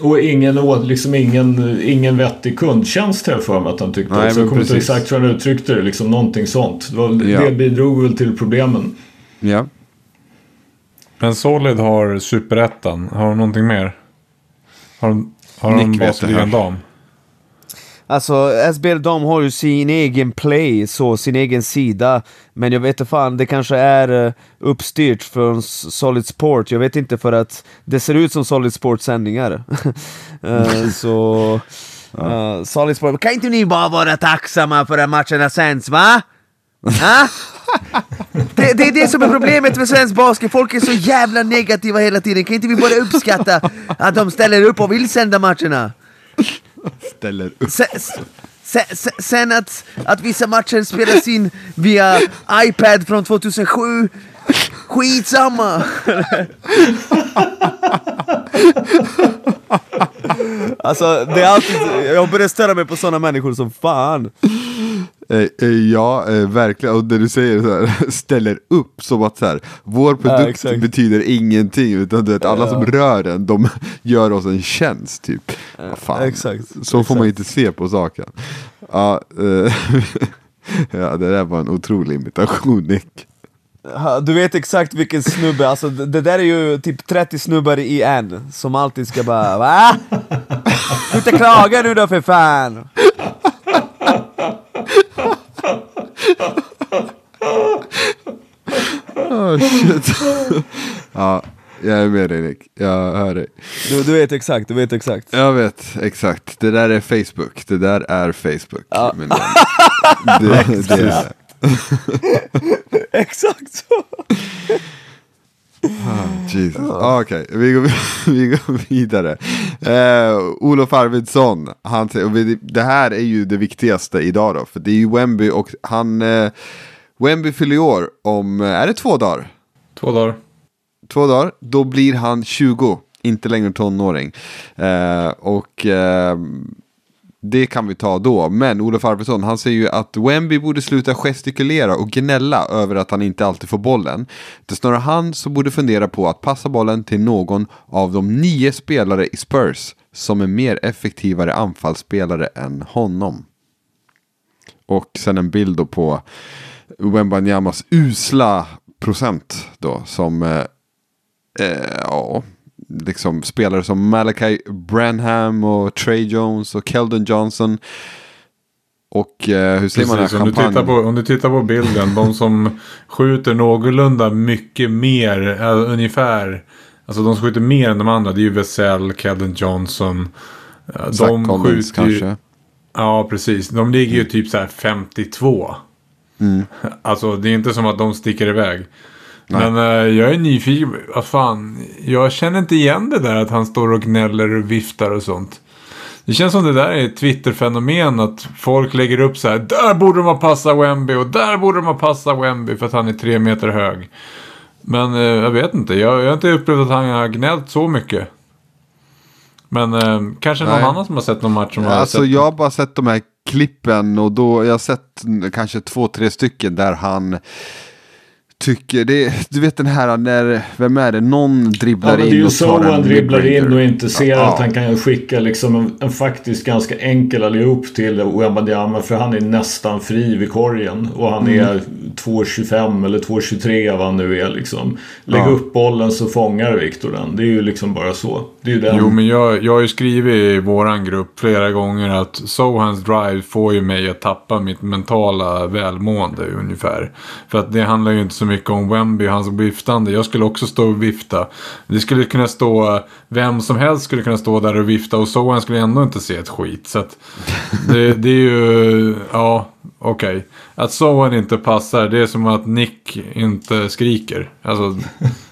Och ingen, liksom ingen, ingen vettig kundtjänst jag för mig att han tyckte. Nej, också. Jag kommer inte exakt hur han uttryckte det, liksom någonting sånt. Det, var, ja. det bidrog väl till problemen. Ja. Men Solid har superettan. Har de någonting mer? Har de, har de basligan dam? Alltså SBL de har ju sin egen play, så sin egen sida. Men jag vet inte fan, det kanske är uh, uppstyrt från Solid Sport. Jag vet inte för att det ser ut som Solid Sport sändningar. uh, så... Uh, Solid Sport, kan inte ni bara vara tacksamma för att matcherna sänds va? Det, det, är det som är problemet med svensk basket, folk är så jävla negativa hela tiden. Kan inte vi bara uppskatta att de ställer upp och vill sända matcherna? Ställer upp. Sen, sen, sen, att, att vissa matcher spelas in via iPad från 2007, skitsamma! alltså, det är alltid, jag börjar störa mig på sådana människor som fan. Eh, eh, ja, eh, verkligen. Och det du säger så här, ställer upp som att så här, vår produkt ja, betyder ingenting. Utan du vet, alla ja. som rör den, de gör oss en tjänst typ. Ja, fan. Exakt. Så exakt. får man inte se på saken. Ja, ja, det där var en otrolig imitation Nick. Du vet exakt vilken snubbe, alltså det där är ju typ 30 snubbar i en som alltid ska bara va? Sluta klaga nu då för fan! oh, shit. ja, jag är med dig Nick. Jag hör dig. Du, du vet exakt, du vet exakt. Jag vet exakt. Det där är Facebook. Det där är Facebook. Ja. Det, det är Exakt så. Ah, Jesus. Ah, Okej, okay. vi, går, vi går vidare. Eh, Olof Arvidsson, han, det här är ju det viktigaste idag då. För det är ju Wemby och han... Eh, Wemby fyller år om, eh, är det två dagar? Två dagar. Två dagar, då blir han 20, inte längre tonåring. Eh, och eh, det kan vi ta då. Men Olof Arvidsson, han säger ju att Wemby borde sluta gestikulera och gnälla över att han inte alltid får bollen. Det är snarare han som borde fundera på att passa bollen till någon av de nio spelare i Spurs som är mer effektivare anfallsspelare än honom. Och sen en bild då på Wembanyamas usla procent då som eh, eh ja, liksom spelare som Malachi Branham och Trey Jones och Keldon Johnson. Och eh, hur ser man om du, tittar på, om du tittar på bilden, de som skjuter någorlunda mycket mer, äh, ungefär, alltså de skjuter mer än de andra, det är ju Wesell, Keldon Johnson. Zach de Collins skjuter kanske. Ju, ja, precis. De ligger ju typ så här 52. Mm. Alltså det är inte som att de sticker iväg. Nej. Men uh, jag är nyfiken. Vad fan. Jag känner inte igen det där att han står och gnäller och viftar och sånt. Det känns som det där är ett Twitter-fenomen att folk lägger upp så här. Där borde de ha passat Wemby och där borde de ha passat Wemby för att han är tre meter hög. Men uh, jag vet inte. Jag, jag har inte upplevt att han har gnällt så mycket. Men uh, kanske någon Nej. annan som har sett någon match som har alltså, sett Jag har bara sett de här klippen och då jag har sett kanske två, tre stycken där han tycker, det, du vet den här när, vem är det, någon dribblar ja, in och tar en Det är ju så han dribblar in och inte ser ja. att han kan skicka liksom en, en faktiskt ganska enkel allihop till Wembanyama för han är nästan fri vid korgen och han mm. är 2,25 eller 2,23 vad han nu är liksom. Lägg Ja. upp bollen så fångar Viktor den. Det är ju liksom bara så. Det är den. Jo, men jag, jag har ju skrivit i våran grupp flera gånger att Sohans drive får ju mig att tappa mitt mentala välmående ungefär. För att det handlar ju inte så mycket om Wemby och hans viftande. Jag skulle också stå och vifta. Det skulle kunna stå, vem som helst skulle kunna stå där och vifta och Sohan skulle ändå inte se ett skit. Så att det, det är ju, ja, okej. Att Sohan inte passar, det är som att Nick inte skriker. Alltså,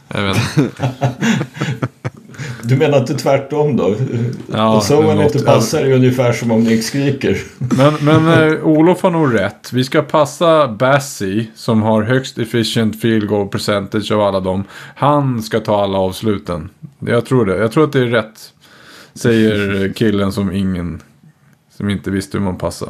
jag vet inte. Du menar inte tvärtom då? Ja, och så man inte passar är ungefär som om Nick skriker. Men, men eh, Olof har nog rätt. Vi ska passa Bassi som har högst efficient field goal percentage av alla dem. Han ska ta alla avsluten. Jag tror det. Jag tror att det är rätt. Säger killen som ingen... Som inte visste hur man passar.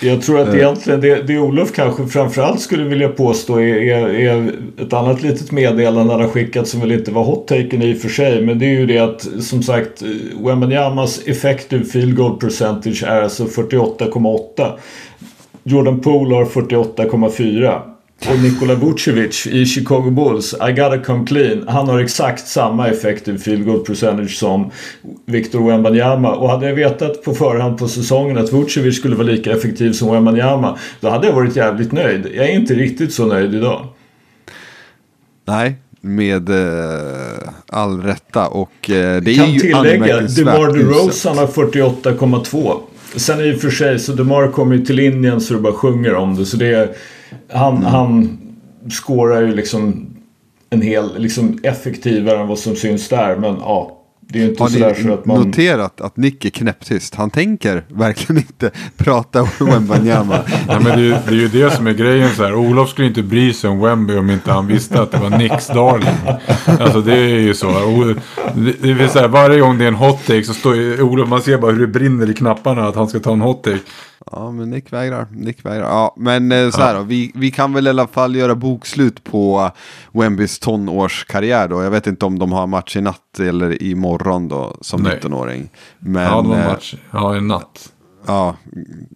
Jag tror Eh. att egentligen det, det Olof kanske framförallt skulle vilja påstå är, är, är ett annat litet meddelande han har skickat som väl inte var hot-taken i och för sig. Men det är ju det att som sagt Wembanyamas effective field goal percentage är alltså 48,8. Jordan Poole har 48,4. Och Nikola Vucevic i Chicago Bulls, I gotta come clean. Han har exakt samma effective field goal percentage som Victor Wembanyama. Och hade jag vetat på förhand på säsongen att Vucevic skulle vara lika effektiv som Wembanyama. Då hade jag varit jävligt nöjd. Jag är inte riktigt så nöjd idag. Nej, med eh, all rätta. Och eh, det är kan ju tillägga, DeMar. DeRozan har 48,2. Sen i och för sig så DeMar kommer ju till linjen så det bara sjunger om det. Så det är, han, han skårar ju liksom en hel, liksom effektivare än vad som syns där. Men ja, det är ju inte Har sådär så ni att man... noterat att Nick är knäpptyst? Han tänker verkligen inte prata om Wembanyama. Ja, men det, är ju- det är ju det som är grejen så här. Olof skulle inte bry sig om Wemby om inte han visste att det var Nicks darling. Alltså det är ju så. Det, det är så här, varje gång det är en hot take så står ju Olof, man ser bara hur det brinner i knapparna att han ska ta en hot take. Ja, men Nick vägrar. Nick vägrar. Ja, men eh, så här då. Vi, vi kan väl i alla fall göra bokslut på Wembys tonårskarriär då. Jag vet inte om de har match i natt eller imorgon då som Nej. 19-åring. Men, Ja, det var en eh, match. Ja, en natt. Ja,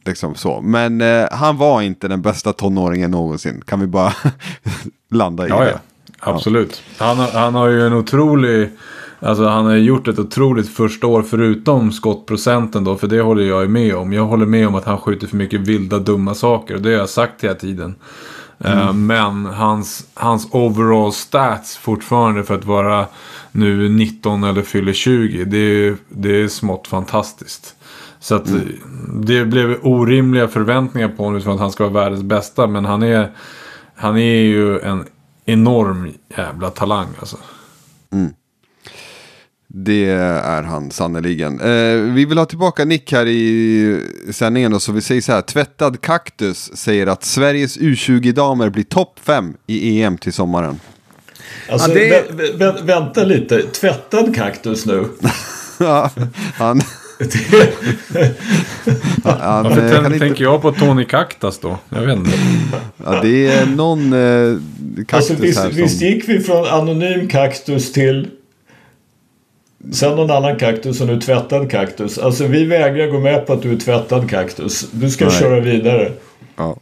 liksom så. Men eh, han var inte den bästa tonåringen någonsin. Kan vi bara landa i Ja, det? ja. Absolut. Han, har, han har ju en otrolig... Alltså han har gjort ett otroligt första år förutom skottprocenten då. För det håller jag ju med om. Jag håller med om att han skjuter för mycket vilda dumma saker. Och det har jag sagt hela tiden. Eh, men hans, hans overall stats fortfarande för att vara nu 19 eller fyller 20. Det är, det är smått fantastiskt. Så att det blev orimliga förväntningar på honom för att han ska vara världens bästa. Men han är, han är ju en enorm jävla talang alltså. Det är han sannerligen. Eh, vi vill ha tillbaka Nick här i sändningen då, så vi säger så här. Tvättad kaktus säger att Sveriges U20-damer blir topp 5 i EM till sommaren. Alltså, Ja, det- vä- vä- vänta lite. Tvättad kaktus nu. Ja, han... Varför eh, kan inte... tänker jag på Tony Kaktas då? Jag vet inte. Ja, det är någon eh, kaktus Alltså, visst, här som... visst gick vi från anonym kaktus till Sen någon annan kaktus och nu tvättad kaktus. Alltså vi vägrar gå med på att du är tvättad kaktus. Du ska Nej. köra vidare. Ja.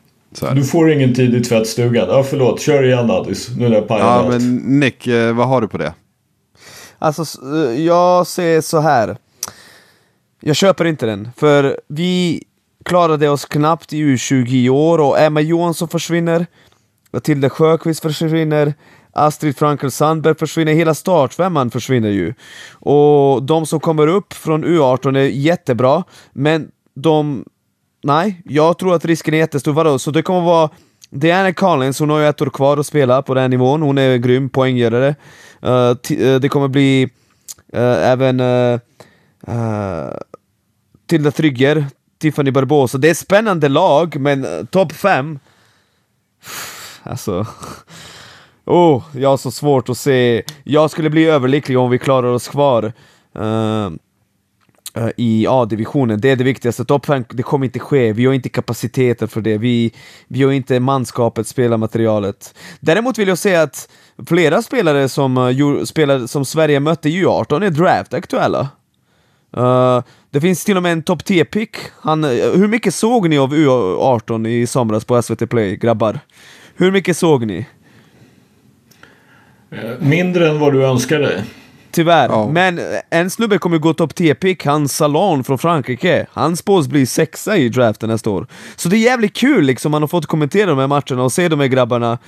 Du får ingen tid i tvättstugan. Ja förlåt, kör igen Addis. Nu när jag Ja, allt. men Nick, eh, vad har du på det? Alltså, eh, jag ser så här. Jag köper inte den, för vi klarade oss knappt i U20 i år och Emma Johansson försvinner, Matilda Sjöqvist försvinner, Astrid Frankel Sandberg försvinner, hela startfemman försvinner ju. Och de som kommer upp från U18 är jättebra, men de... Nej, jag tror att risken är jättestor. Vadå? Så det kommer vara Diana Collins, hon har ju ett år kvar att spela på den nivån, hon är grym poänggörare. Uh, uh, det kommer bli uh, även uh, Tilda Trygger, Tiffany Barbosa. Det är ett spännande lag, men uh, topp fem Alltså... Oh, jag har så svårt att se. Jag skulle bli överlycklig om vi klarar oss kvar uh, i A-divisionen. Det är det viktigaste. Topp 5, det kommer inte ske. Vi har inte kapaciteten för det. Vi, vi har inte manskapet, spelarmaterialet. Däremot vill jag säga att flera spelare som, eh, uh, spelare som Sverige mötte i U18 är draftaktuella. Uh, det finns till och med en topp 10-pick. Han, uh, hur mycket såg ni av U18 i somras på SVT Play, grabbar? Hur mycket såg ni? Eh, Mindre än vad du önskar dig. Tyvärr. Ja. Men en snubbe kommer gå topp 10-pick, han Salon från Frankrike. Han spås bli sexa i draften nästa år. Så det är jävligt kul liksom, man har fått kommentera de här matcherna och se de här grabbarna.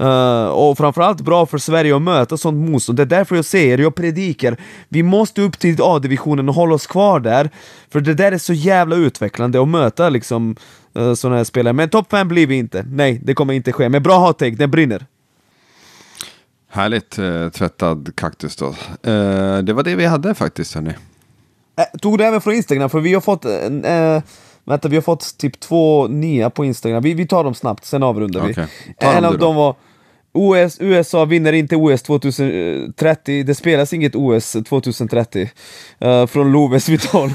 Uh, och framförallt bra för Sverige att möta sånt motstånd. Det är därför jag säger, jag predikar, vi måste upp till A-divisionen och hålla oss kvar där. För det där är så jävla utvecklande att möta liksom uh, sådana här spelare. Men topp 5 blir vi inte. Nej, det kommer inte ske. Men bra hot take, den brinner. Härligt eh, tvättad kaktus då. Eh, det var det vi hade faktiskt hörni. Äh, tog du även från Instagram? För vi har fått en, äh, Vänta, vi har fått typ två nya på Instagram. Vi, vi tar dem snabbt, sen avrundar vi. Okej. Ta En av dem var OS, USA vinner inte OS 2030, det spelas inget OS 2030. Eh, från Loves Vital.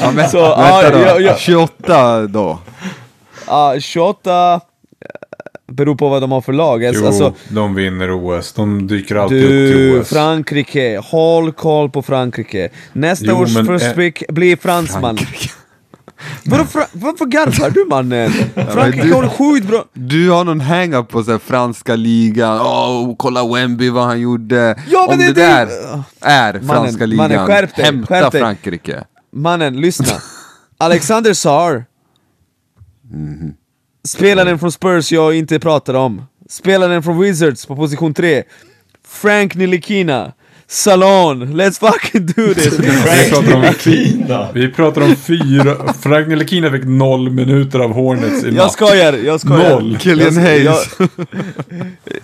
Ja, men, Så, vänta ja, då. ja, ja. 28 då. uh, 28 eh, beror på vad de har för lag. Jo, Alltså, de vinner OS. De dyker alltid upp till du, OS. Frankrike, håll koll på Frankrike. Nästa Jo, års eh, pick blir fransman. Vadå, fra, varför garvar du mannen? Frankrike du- har sjukt bra... Du har någon hang-up på så franska ligan. Åh, kolla Wemby vad han gjorde. Ja, men Om det- det, där är franska ligan, mannen, skärp dig, hämta skärp dig. Frankrike. Mannen, lyssna. Alexander Sar. Mhm. Spelaren från Spurs jag inte pratade om. Spelaren från Wizards på position 3. Frank Nilikina. Salon, let's fucking do this! Vi pratar om, vi pratar om fyra... Frank Ntilikina fick noll minuter av Hornets i Jag natt. skojar, jag skojar. Noll. Killian Jag- Hayes. jag-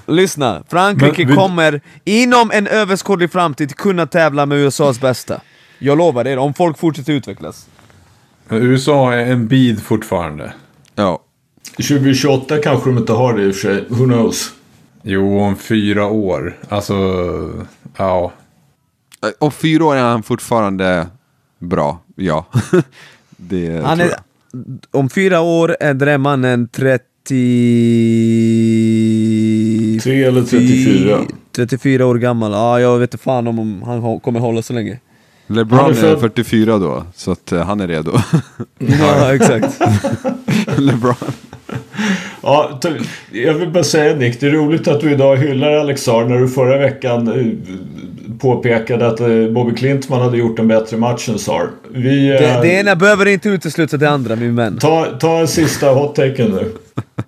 Lyssna, Frankrike vi- kommer inom en överskådlig framtid kunna tävla med USAs bästa. Jag lovar er, om folk fortsätter utvecklas. USA är en bid fortfarande. Ja. 2028 kanske de inte har det i och för sig. Who knows? Jo, om fyra år. Alltså, ja. Om fyra år är han fortfarande bra, ja. det Han tror är, jag. om fyra år är den här mannen 30... 3 eller 34. 34 år gammal. Ja, jag vet inte fan om han kommer hålla så länge. LeBron Han är är född- 44 då, så att eh, han är redo. Ja, exakt. LeBron. Ja, jag vill bara säga Nick, det är roligt att du idag hyllar Alexar när du förra veckan eh, påpekade att eh, Bobby Klintman hade gjort en bättre match än Sar. Vi, Det, eh, det ena behöver inte utesluta det andra, min vän. ta, ta en sista hot-taken nu.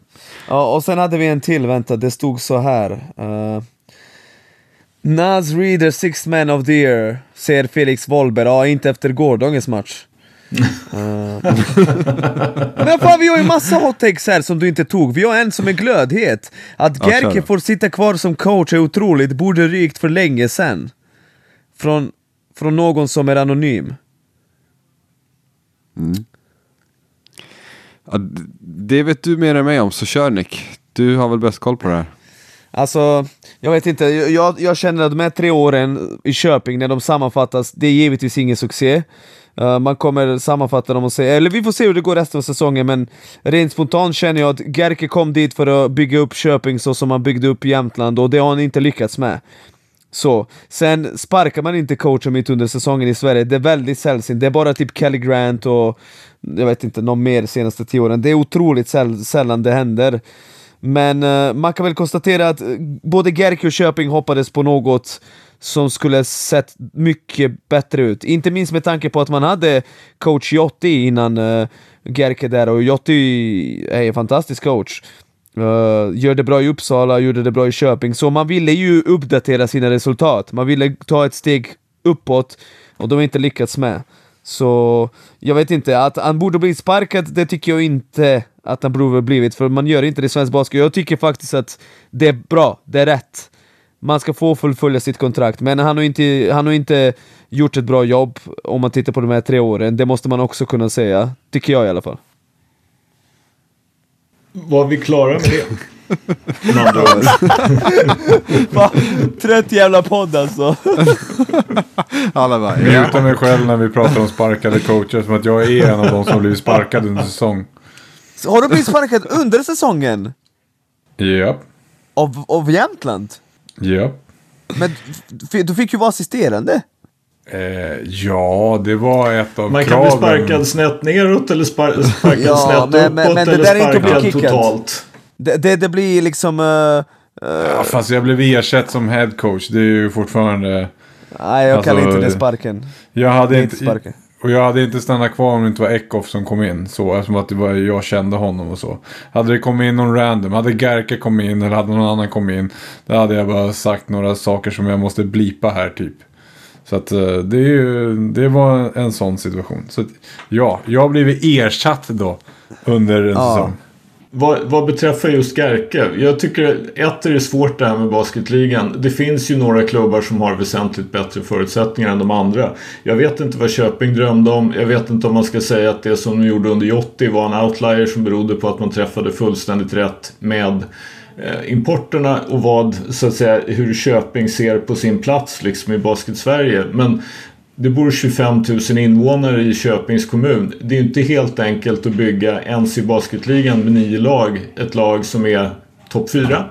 Ja, och sen hade vi en till, vänta, det stod så här. Uh, Naz Reader, sixth man of the year, säger Felix Wollberg. Ja, inte efter gårdagens match. Eh. Men fan, vi har ju massa hot takes här som du inte tog. Vi har en som är glödhet. Att Ja, Gerke får sitta kvar som coach är otroligt, borde rykt för länge sen. Från, från någon som är anonym. Ja, d- det vet du mer än mig om, så kör Nick. Du har väl bäst koll på det här? Alltså, jag vet inte, jag, jag känner att de här tre åren i Köping, när de sammanfattas, det är givetvis ingen succé. Uh, man kommer sammanfatta dem och säga, eller vi får se hur det går resten av säsongen, men rent spontant känner jag att Gerke kom dit för att bygga upp Köping så som man byggde upp Jämtland, och det har han inte lyckats med. Så, sen sparkar man inte coacher mitt under säsongen i Sverige, det är väldigt sällsynt. Det är bara typ Kelly Grant och jag vet inte, någon mer de senaste tio åren. Det är otroligt säll sällan det händer. Men eh, man kan väl konstatera att eh, både Gerke och Köping hoppades på något som skulle sett mycket bättre ut. Inte minst med tanke på att man hade coach Jotti innan uh, Gerke där, och Jotti är en fantastisk coach. Uh, gör det bra i Uppsala, gjorde det bra i Köping, så man ville ju uppdatera sina resultat. Man ville ta ett steg uppåt, och de har inte lyckats med. Så jag vet inte, att han borde bli sparkad, det tycker jag inte att han borde blivit, för man gör inte det i svensk basket. Jag tycker faktiskt att det är bra, det är rätt. Man ska få fullfölja sitt kontrakt, men han har inte, han har inte gjort ett bra jobb om man tittar på de här tre åren. Det måste man också kunna säga, tycker jag i alla fall. Var vi klara med det? Ord. Trött jävla podd alltså! Alla bara, mutar mig själv när vi pratar om sparkade coacher som att jag är en av de som blivit sparkad under säsong. Har du blivit sparkad under säsongen? Japp, Av, av Jämtland? japp. Men f- du fick ju vara assisterande. Eh, ja, det var ett av Man kan bli kraven. sparkad snett neråt eller spar sparkad Ja, snett men- uppåt men- men det eller sparkad totalt. Det, det, det blir liksom... Uh, uh, Ja, fast jag blev ersatt som headcoach. Det är ju fortfarande... nej, jag alltså, inte det sparken. Jag hade inte, inte sparken. och jag hade inte stannat kvar om det inte var Eckhoff som kom in. Så, eftersom att det var, jag kände honom och så. Hade det kommit in någon random, hade Gerke kommit in eller hade någon annan kommit in. Då hade jag bara sagt några saker som jag måste blipa här typ. Så att eh, det, är ju, det var en sån situation. Så att, ja, jag har blivit ersatt då under en Ja. säsong. Vad, vad beträffar just Gerke. Jag tycker ett är det svårt det här med basketligan. Det finns ju några klubbar som har väsentligt bättre förutsättningar än de andra. Jag vet inte vad Köping drömde om. Jag vet inte om man ska säga att det som de gjorde under Jotti var en outlier som berodde på att man träffade fullständigt rätt med eh, importerna och vad, så att säga, hur Köping ser på sin plats liksom i basket-Sverige. Men det bor 25 000 invånare i Köpings kommun. Det är inte helt enkelt att bygga ens i basketligan med nio lag. Ett lag som är topp 4?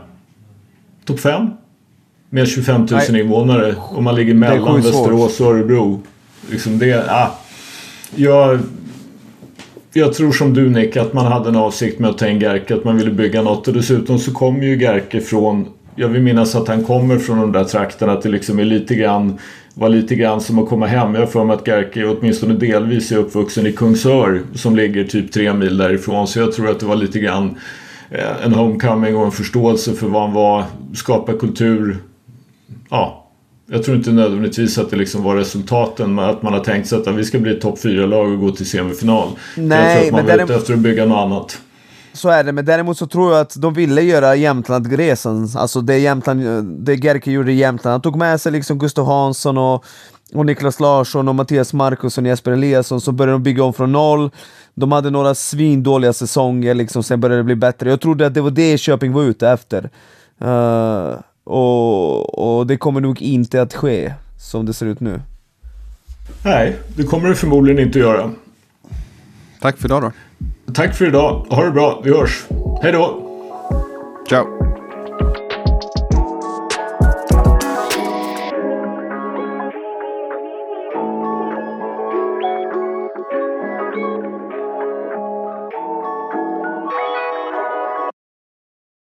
Topp 5? Med 25 000 Nej. invånare. Och man ligger mellan. Västerås och Örebro. Liksom det, ah, jag, jag tror som du Nick att man hade en avsikt med att ta in Gerke. Att man ville bygga något. Och dessutom så kommer ju Gerke från jag vill minnas att han kommer från de där trakterna att det liksom är lite grann var lite grann som att komma hem. Jag har för mig att Gerke åtminstone delvis är uppvuxen i Kungsör som ligger typ tre mil därifrån. Så jag tror att det var lite grann eh, en homecoming och en förståelse för vad han var. Skapa kultur. Ja, jag tror inte nödvändigtvis att det liksom var resultaten med att man har tänkt sig att vi ska bli ett topp 4-lag och gå till semifinal. Nej, jag tror att man men var ute efter att bygga något annat. Så är det, men däremot så tror jag att de ville göra Jämtland-resan. Alltså det, Jämtland, det Gerke gjorde i Jämtland. Han tog med sig liksom Gustav Hansson och, och Niklas Larsson och Mattias Markusson och Jesper Eliasson. Så började de bygga om från noll. De hade några svindåliga säsonger, liksom, sen började det bli bättre. Jag trodde att det var det Köping var ute efter. Eh, och, och det kommer nog inte att ske, som det ser ut nu. Nej, det kommer det förmodligen inte att göra. Tack för idag då. Tack för idag. Ha det bra. Vi hörs. Hej då! Ciao.